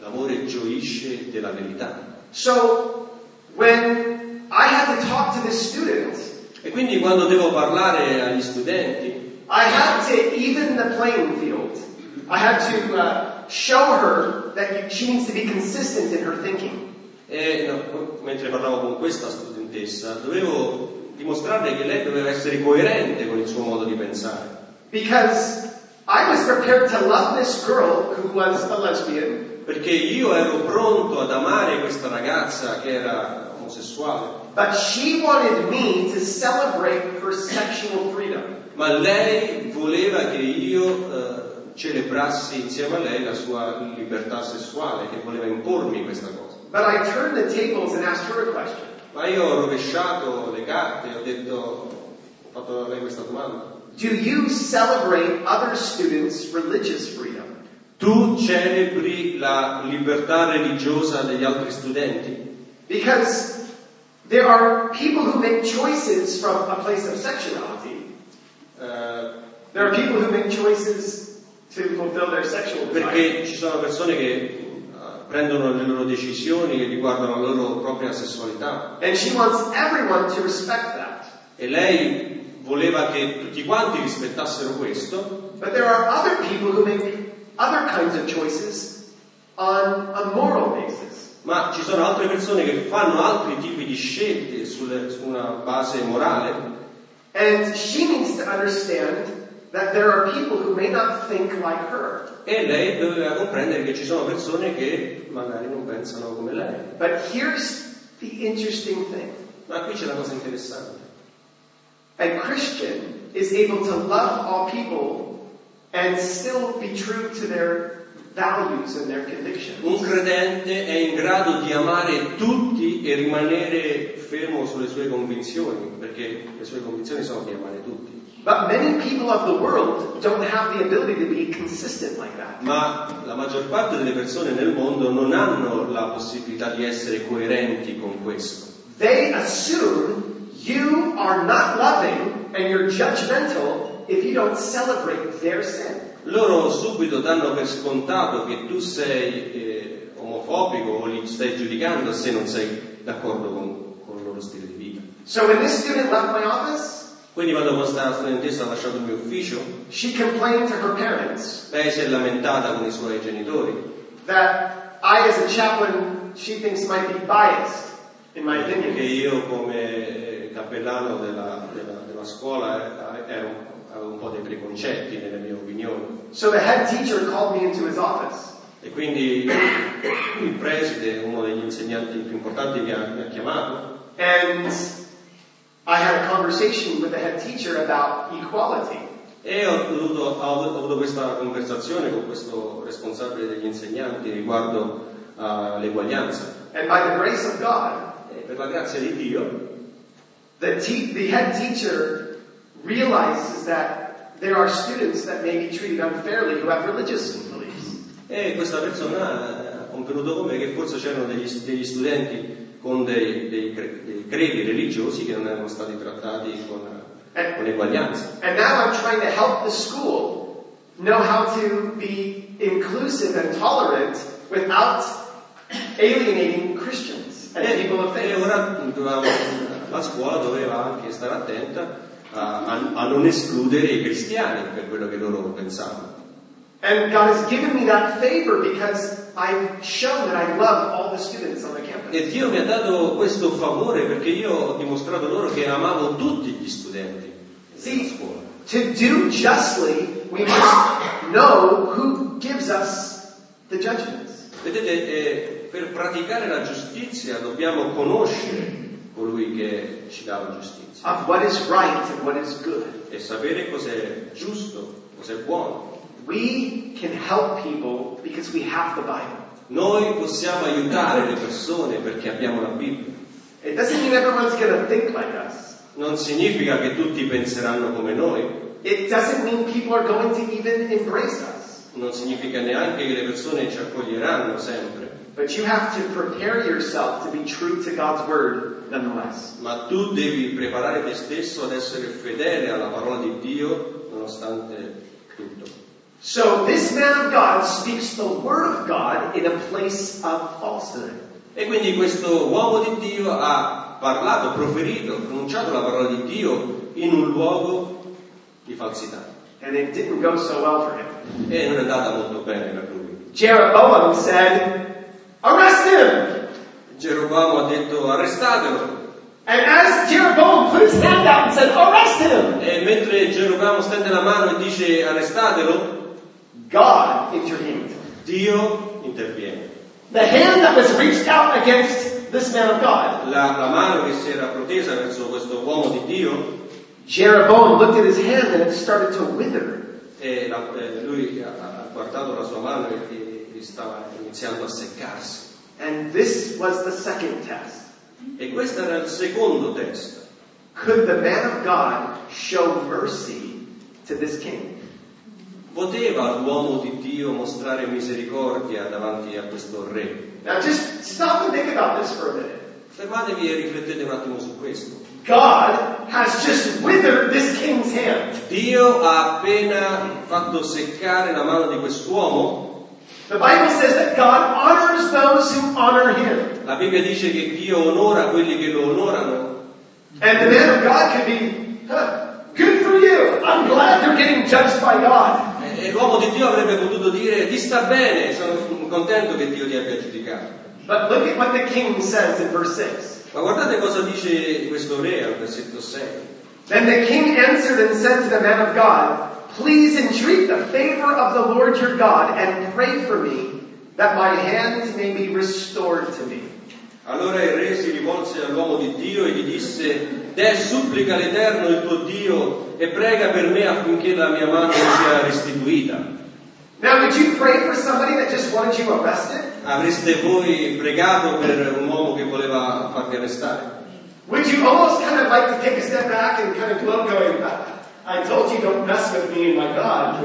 l'amore gioisce della verità. So, when I had to talk to this student, E quindi quando devo parlare agli studenti, I had to even the playing field. I had to uh, show her that she needs to be consistent in her thinking. e no, mentre parlavo con questa studentessa, dovevo dimostrarle che lei doveva essere coerente con il suo modo di pensare. Because I was prepared to love this girl who was a lesbian, Perché io ero pronto ad amare questa ragazza che era omosessuale, but she wanted me to celebrate her sexual freedom. ma lei voleva che io eh, celebrassi insieme a lei la sua libertà sessuale, che voleva impormi questa cosa. But I turned the tables and asked her a question. Ma io ho rovesciato le carte, ho detto, ho fatto a lei questa domanda. Do you celebrate other students' religious freedom? Tu celebri la libertà religiosa degli altri studenti? Because there are people who make choices from a place of sexuality. Eh, There are people who make choices to fulfill their sexual desire. perché ci sono persone che eh, prendono le loro decisioni che riguardano la loro propria sessualità And she wants everyone to respect that. e lei voleva che tutti quanti rispettassero questo, But there are other people who make other kinds of choices on a moral basis. Ma ci sono altre persone che fanno altri tipi di scelte sulle- su una base morale And she needs to understand that there are people who may not think like her. e lei doveva comprendere che ci sono persone che magari non pensano come lei. But here's the interesting thing. Ma qui c'è la cosa interessante. A Christian is able to love all people and still be true to their Un credente è in grado di amare tutti e rimanere fermo sulle sue convinzioni, perché le sue convinzioni sono di amare tutti. But many people of the world don't have the ability to be consistent like that. Ma la maggior parte delle persone nel mondo non hanno la possibilità di essere coerenti con questo. They assume you are not loving and you're judgmental if you don't celebrate their sin. Loro subito danno per scontato che tu sei eh, omofobico o li stai giudicando se non sei d'accordo con, con il loro stile di vita. So when this student left my office, Quindi quando questa studentessa ha lasciato il mio ufficio, she complained to her parents lei si è lamentata con i suoi genitori that I, as a chaplain, she thinks might be biased, in my che opinion. io come eh, cappellano della, della- della scuola eh, ero, avevo un po' dei preconcetti nelle mie opinioni. So the head teacher called me into his office. E quindi il preside, uno degli insegnanti più importanti, mi ha, mi ha chiamato And I had a conversation with the head teacher about equality. e ho, dovuto- ho avuto- ho avuto questa conversazione con questo responsabile degli insegnanti riguardo all'eguaglianza. And by the grace of God, E per la grazia di Dio, the, te- the head teacher realizes that there are students that may be treated unfairly who have religious beliefs. E questa persona eh, ha convenuto con me che forse c'erano degli, degli studenti con dei, dei cre- dei credi religiosi che non erano stati trattati con, con eguaglianza. And now I'm trying to help the school know how to be inclusive and tolerant without alienating Christians and people of E faith. ora dovevamo- la scuola doveva anche stare attenta a, a- non escludere i cristiani per quello che loro pensavano. And God has given me that favor because I've shown that I love all the students on the campus. E Dio mi ha dato questo favore perché io ho dimostrato loro che amavo tutti gli studenti della Sì. scuola. To do justly, we must know who gives us the judgments. Vedete, eh, per praticare la giustizia dobbiamo conoscere colui che ci dà la giustizia Of what is right and what is good. e sapere cos'è giusto, cos'è buono. We can help people because we have the Bible. Noi possiamo aiutare le persone perché abbiamo la Bibbia. It doesn't mean everyone's going to think like us. Non significa che tutti penseranno come noi, It doesn't mean people are going to even embrace us. non significa neanche che le persone ci accoglieranno sempre, But you have to prepare yourself to be true to God's Word nonetheless. ma tu devi preparare te stesso ad essere fedele alla parola di Dio nonostante tutto. So this man of God speaks the Word of God in a place of falsehood. E quindi questo uomo di Dio ha parlato, proferito, pronunciato la parola di Dio in un luogo di falsità. And it didn't go so well for him. E non è andata molto bene per lui. Jeroboam said, Arrest him! Geroboamo ha detto arrestatelo. And as Jeroboam put his hand out and said, Arrest him! E mentre Geroboamo stende la mano e dice arrestatelo, God intervened. Dio interviene. The hand that was reached out against this man of God, La, la mano che si era protesa verso questo uomo di Dio, Jeroboam looked at his hand and it started to wither. e la- lui ha, ha guardato la sua mano e, e stava iniziando a seccarsi. And this was the second test. E questo era il secondo test. Could the man of God show mercy to this king? Poteva l'uomo di Dio mostrare misericordia davanti a questo re? Now just stop and think about this for a minute. Fermatevi e riflettete un attimo su questo. God has just withered this king's hand. Dio ha appena fatto seccare la mano di quest'uomo. La Bibbia dice che Dio onora quelli che lo onorano. And the man of God could be, huh, good for you. I'm glad you're getting judged by God. E l'uomo di Dio avrebbe potuto dire ti sta bene, sono contento che Dio ti abbia giudicato. But look at what the king says in verse 6. Ma guardate cosa dice questo re al versetto 6. Then the king answered and said to the man of God, Please entreat the favor of the Lord your God and pray for me that my hands may be restored to me. Allora il re si rivolse all'uomo di Dio e gli disse, Deh supplica l'Eterno il tuo Dio e prega per me affinché la mia mano sia restituita. Now, would you pray for somebody that just wanted you arrested? Avreste voi pregato per un uomo che voleva farvi arrestare? Would you almost kind of like to take a step back and kind of gloat going, I told you don't mess with me and my God.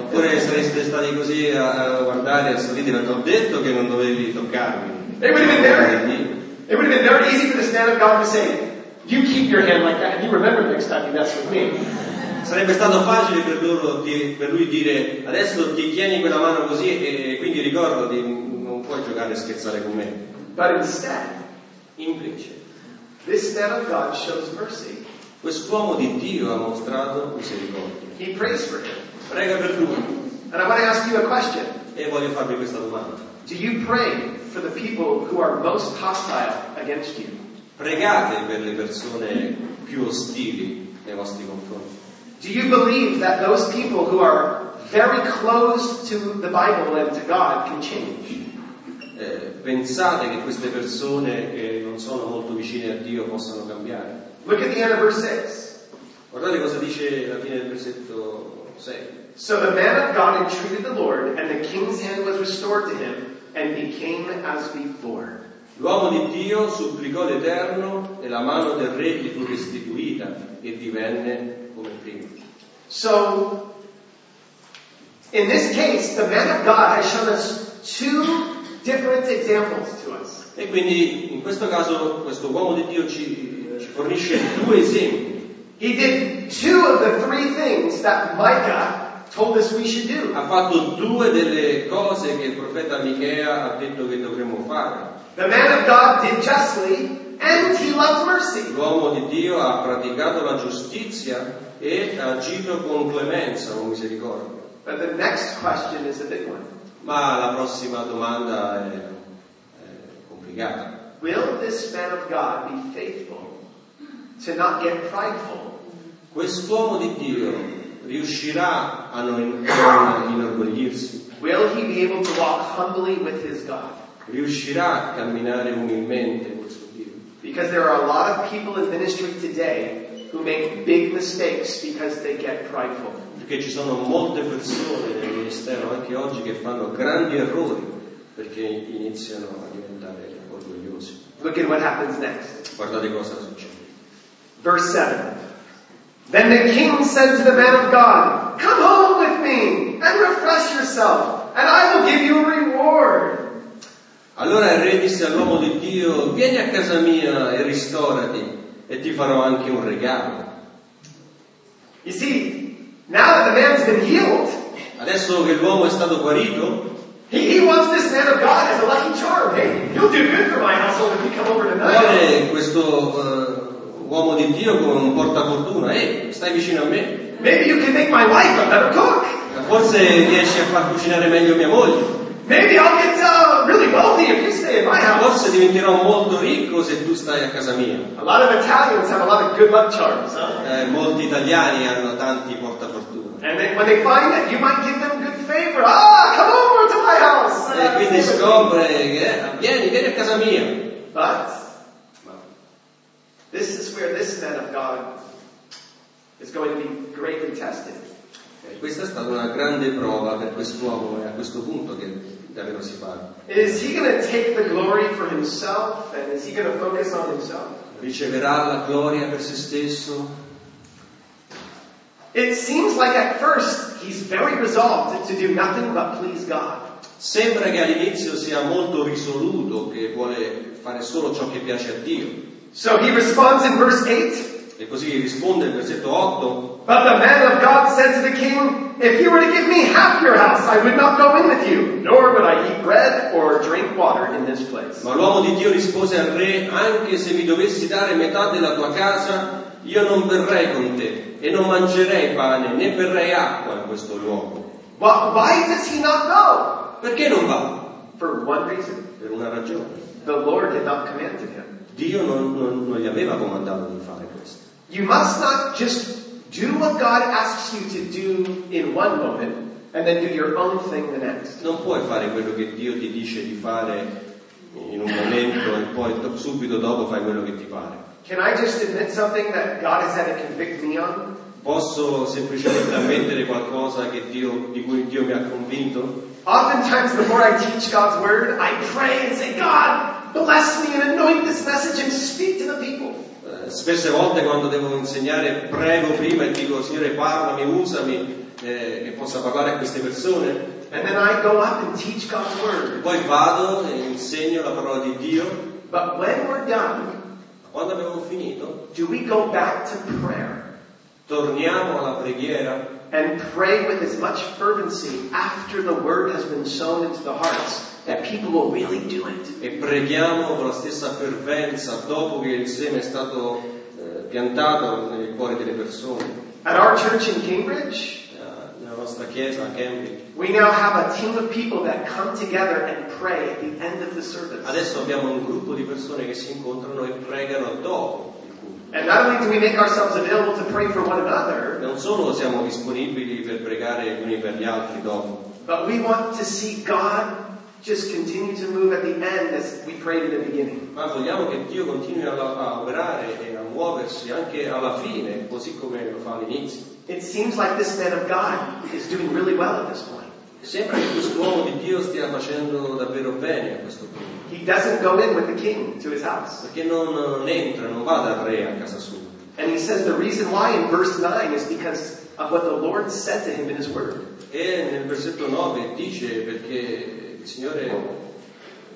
Oppure sareste stati così a, a guardare e a sorridere, ti ho detto che non dovevi toccarmi. It would have been very, it would have been very easy for this man of God to say, you keep your hand like that and you remember next time you mess with me. Sarebbe stato facile per, loro, per lui dire adesso ti tieni quella mano così e, e quindi ricordati, non puoi giocare e scherzare con me. But instead, Invece, this man of God shows mercy. Quest'uomo di Dio ha mostrato misericordia. He prays for him. Prega per lui. And I want to ask you a question. E voglio farvi questa domanda. Do you pray for the people who are most hostile against you? Pregate per le persone più ostili nei vostri confronti. Do you believe that those people who are very close to the Bible and to God can change? Eh, pensate che queste persone che non sono molto vicine a Dio possano cambiare? Look at the end of verse 6. Guardate cosa dice alla fine del versetto 6. So the man of God entreated the Lord, and the king's hand was restored to him, and became as before. L'uomo di Dio supplicò l'Eterno e la mano del re gli fu restituita e divenne come prima. So, in this case, the man of God has shown us two different examples to us. E quindi in questo caso questo uomo di Dio ci, ci fornisce due esempi. He did two of the three things that Micah told us we should do. Ha fatto due delle cose che il profeta Michea ha detto che dovremmo fare. The man of God did justly, and he loved mercy. L'uomo di Dio ha praticato la giustizia e ha agito con clemenza, con misericordia. But the next question is a big one. Ma la prossima domanda è, è complicata. Will this man of God be faithful to not get prideful? Quest'uomo di Dio riuscirà a non, inorgoglirsi? Will he be able to walk humbly with his God? Riuscirà a camminare umilmente col suo Dio? Because there are a lot of people in ministry today who make big mistakes because they get prideful. Perché ci sono molte persone nel ministero anche oggi che fanno grandi errori perché iniziano a diventare orgogliosi. Look at what happens next. Guardate cosa succede. Verse 7. Then the king said to the man of God, Come home with me and refresh yourself, and I will give you a reward. Allora il re disse all'uomo di Dio, vieni a casa mia e ristorati e ti farò anche un regalo. You see, now that the man's been healed, Adesso che l'uomo è stato guarito, he, he wants this man of God as a lucky charm. Hey, you'll do good for my household if you come over tonight. vuole questo eh, uomo di Dio come un portafortuna, ehi, stai vicino a me, Maybe you can make my wife a better cook. forse riesci a far cucinare meglio mia moglie, Maybe I'll get uh, really wealthy if you stay in my house. forse diventerò molto ricco se tu stai a casa mia. A lot of Italians have a lot of good luck charms, huh? Eh, molti italiani hanno tanti portafortuna. And then when they find that you might give them good favor, ah, come over to my house. E quindi scopre che eh, vieni, vieni a casa mia. But this is where this man of God is going to be greatly tested. eh, questa è stata una grande prova per quest'uomo e a questo punto che davvero si parla. Is he going to take the glory for himself and is he going to focus on himself? Riceverà la gloria per se stesso? It seems like at first he's very resolved to do nothing but please God. Sembra che all'inizio sia molto risoluto, che vuole fare solo ciò che piace a Dio. So he responds in verse 8. E così risponde il versetto 8, But the man of God said to the king, If you were to give me half your house, I would not go in with you, nor would I eat bread or drink water in this place. ma l'uomo di Dio rispose al re, anche se mi dovessi dare metà della tua casa, io non verrei con te e non mangerei pane né berrei acqua in questo luogo. Why, why does he not go? Perché non va? For one reason. Per una ragione. The Lord had not commanded him. Dio non, non- non gli aveva comandato di fare questo. You must not just do what God asks you to do in one moment and then do your own thing the next. Non puoi fare quello che Dio ti dice di fare in un momento e poi subito dopo fai quello che ti pare. Can I just admit something that God has had to convict me on? Posso semplicemente ammettere qualcosa che Dio- di cui Dio mi ha convinto? Oftentimes, before I teach God's word, I pray and say, God, bless me and anoint this message and speak to the people. Eh, spesse volte quando devo insegnare prego prima e dico Signore parlami, usami, eh, che possa parlare a queste persone. And then I go up and teach God's word. Poi vado e insegno la parola di Dio. But when we're done, Quando abbiamo finito, do we go back to prayer torniamo alla preghiera and pray with as much fervency after the word has been sown into the hearts that people will really do it? e preghiamo con la stessa fervenza dopo che il seme è stato eh, piantato nel cuore delle persone. At our church in Cambridge, Eh, Nella nostra chiesa a Cambridge we now have a team of people that come together and pray at the end of the service. adesso abbiamo un gruppo di persone che si incontrano e pregano dopo. And not only do we make ourselves available to pray for one another, Non solo siamo disponibili per pregare gli uni per gli altri dopo, but we want to see God just continue to move at the end as we prayed in the beginning. ma vogliamo che Dio continui a, a operare e a muoversi anche alla fine, così come lo fa all'inizio. It seems like this man of God is doing really well at this point. Sembra che quest'uomo di Dio stia facendo davvero bene a questo punto, He doesn't go in with the king to his house. perché non, non entra, non va dal re a casa sua. And he says the reason why in verse 9 is because of what the Lord said to him in his word. E nel versetto 9 dice perché il Signore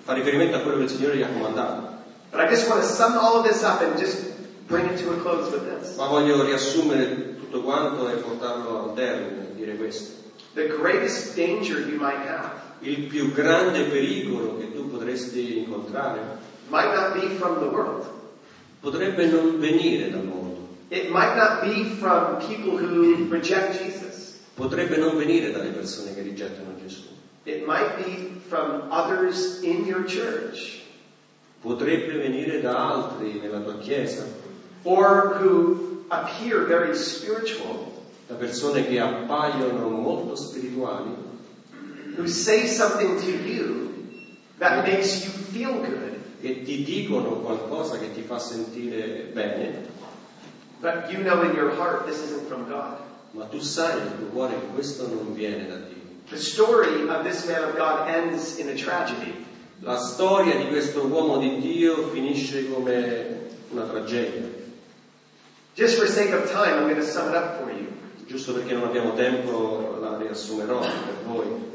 fa riferimento a quello che il Signore gli ha comandato. But I just want to sum all of this up and just bring it to a close with this. Ma voglio riassumere tutto quanto e portarlo al termine dire questo. The greatest danger you might have Il più grande pericolo che tu potresti incontrare might not be from the world. potrebbe non venire dal mondo, It might not be from people who reject Jesus. potrebbe non venire dalle persone che rigettano Gesù, It might be from others in your church. Potrebbe venire da altri nella tua chiesa, or who appear very spiritual, da persone che appaiono molto spirituali, who say something to you that makes you feel good, che ti dicono qualcosa che ti fa sentire bene, but you know in your heart this isn't from God. ma tu sai nel tuo cuore che questo non viene da Dio. The story of this man of God ends in a tragedy. La storia di questo uomo di Dio finisce come una tragedia. Just for sake of time, I'm going to sum it up for you. Giusto perché non abbiamo tempo la riassumerò per voi.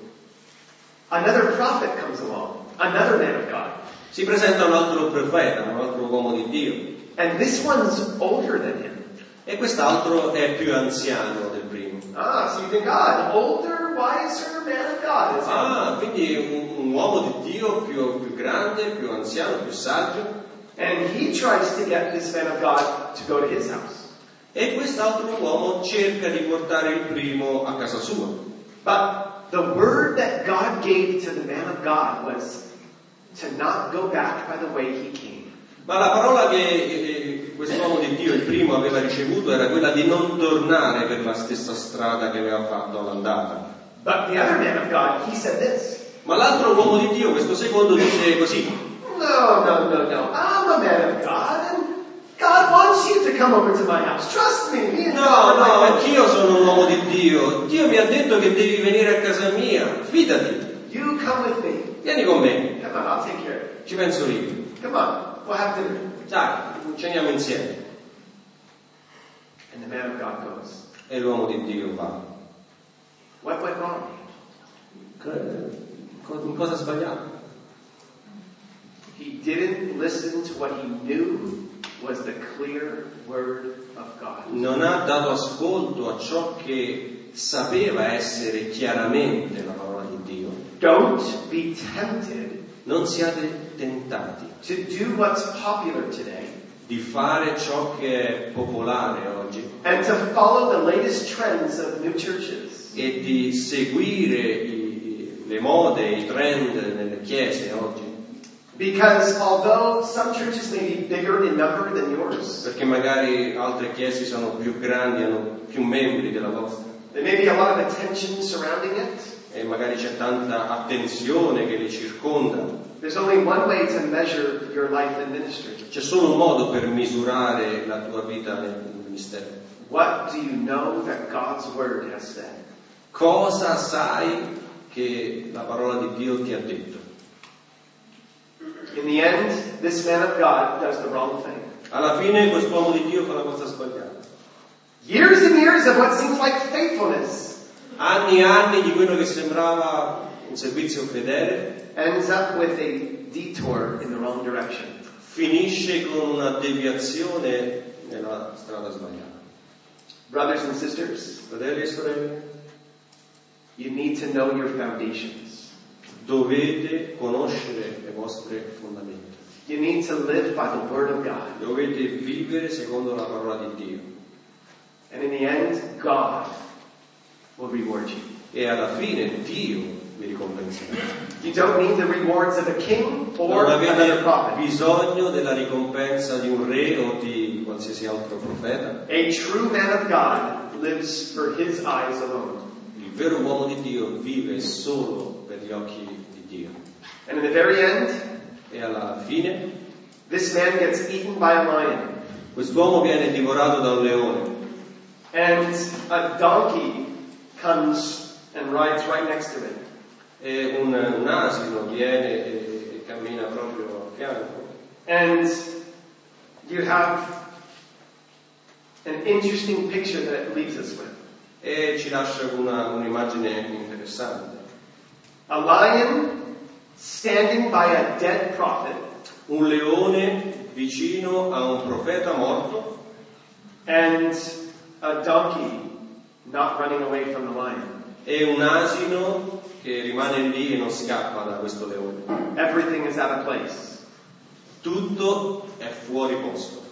Another prophet comes along, another man of God. Si presenta un altro profeta, un altro uomo di Dio, And this one's older than him. e quest'altro è più anziano del primo. Ah, so you think, ah, an older, wiser man of God is him. Ah, quindi un, un uomo di Dio più, più grande, più anziano, più saggio. And he tries to get this man of God to go to his house. E quest'altro uomo cerca di portare il primo a casa sua. But the word that God gave to the man of God was to not go back by the way he came. Ma la parola che eh, quest'uomo di Dio, il primo, aveva ricevuto era quella di non tornare per la stessa strada che aveva fatto all'andata. But the other man of God, he said this. Ma l'altro uomo di Dio, questo secondo, dice così. No, no, no, no. I'm a man of God, God wants you to come over to my house. Trust me. Me No, no, anch'io sono un uomo di Dio. Dio mi ha detto che devi venire a casa mia. Fidati, You come with me. vieni con me, Come on, I'll take care of ci penso io. Come on, we'll have dinner. Dai, ceniamo insieme. And the man of God goes. E l'uomo di Dio va. What went wrong? Co- In cosa ha sbagliato? He didn't listen to what he knew was the clear word of God. Non ha dato ascolto a ciò che sapeva essere chiaramente la parola di Dio. Don't be tempted Non siate tentati to do what's popular today di fare ciò che è popolare oggi and to follow the latest trends of new churches. e di seguire i- le mode, i trend nelle chiese oggi. Because although some churches may be bigger in number than yours, Perché magari altre chiese sono più grandi, hanno più membri della vostra there may be a lot of attention surrounding it. e magari c'è tanta attenzione che li circonda. There's only one way to measure your life in ministry. C'è solo un modo per misurare la tua vita nel ministero. What do you know that God's word has said? Cosa sai che la parola di Dio ti ha detto? In the end, this man of God does the wrong thing. Alla fine quest'uomo di Dio fa la cosa sbagliata. Years and years of what seems like faithfulness Anni e anni di quello che sembrava un servizio fedele ends up with a detour in the wrong direction. finisce con una deviazione nella strada sbagliata. Brothers and sisters, Fratelli e sorelle, you need to know your foundations. Dovete conoscere le vostre fondamenta. You need to live by the word of God. Dovete vivere secondo la parola di Dio. And in the end, God will reward you. E alla fine Dio vi ricompenserà. You don't need the rewards of a king or Non avete bisogno della ricompensa di un re o di qualsiasi altro profeta. A true man of God lives for his eyes alone. Il vero uomo di Dio vive solo per gli occhi di Dio. And in the very end, E alla fine this man gets eaten by a lion. quest'uomo viene divorato da un leone And a donkey comes and rides right next to it. e un, un asino viene e, e cammina proprio a fianco. And you have an interesting picture that it leaves us with. E ci lascia una- un'immagine interessante. A lion standing by a dead prophet Un leone vicino a un profeta morto and a donkey not running away from the lion. e un asino che rimane lì e non scappa da questo leone. Everything is out of place. Tutto è fuori posto.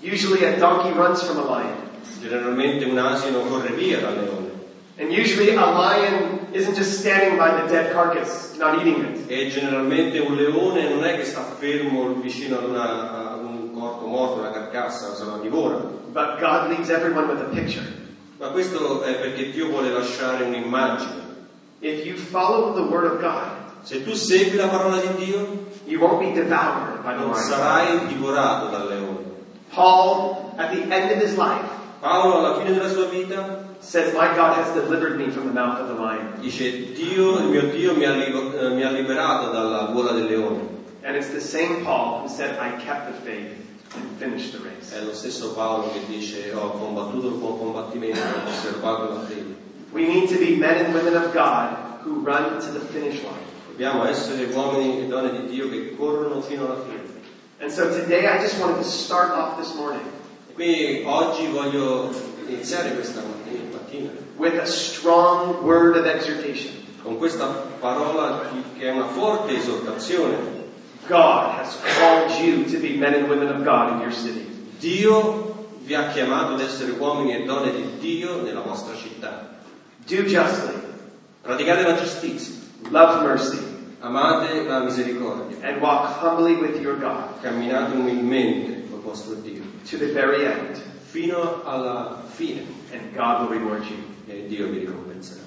Usually a donkey runs from a lion. Generalmente un asino corre via dal leone And usually a lion isn't just standing by the dead carcass, not eating it. e generalmente un leone non è che sta fermo vicino ad, una- ad un corpo morto, una carcassa, se la divora. But God leaves everyone with a picture. Ma questo è perché Dio vuole lasciare un'immagine. If you follow the word of God, Se tu segui la parola di Dio, you won't be devoured by the non sarai divorato dal leone. Paul, at the end of his life, Paolo alla fine della sua vita says, My God has delivered me from the mouth of the lion. dice Dio, il mio Dio mi ha, libo- eh, mi ha liberato dalla gola del leone. And it's the same Paul who said, I kept the faith and finished the race. È lo stesso Paolo che dice ho combattuto il buon combattimento, ho osservato la fede. We need to be men and women of God who run to the finish line. Dobbiamo essere uomini e donne di Dio che corrono fino alla fine. And so today I just wanted to start off this morning E Qui oggi voglio iniziare questa mattina with a strong word of exhortation. con questa parola che è una forte esortazione. God has called you to be men and women of God in your city. Dio vi ha chiamato ad essere uomini e donne di Dio nella vostra città. Do justly, Praticate la giustizia, love mercy, amate la misericordia, and walk humbly with your God camminate umilmente con il vostro Dio, to the very end, fino alla fine and God will reward you. e Dio vi ricompenserà.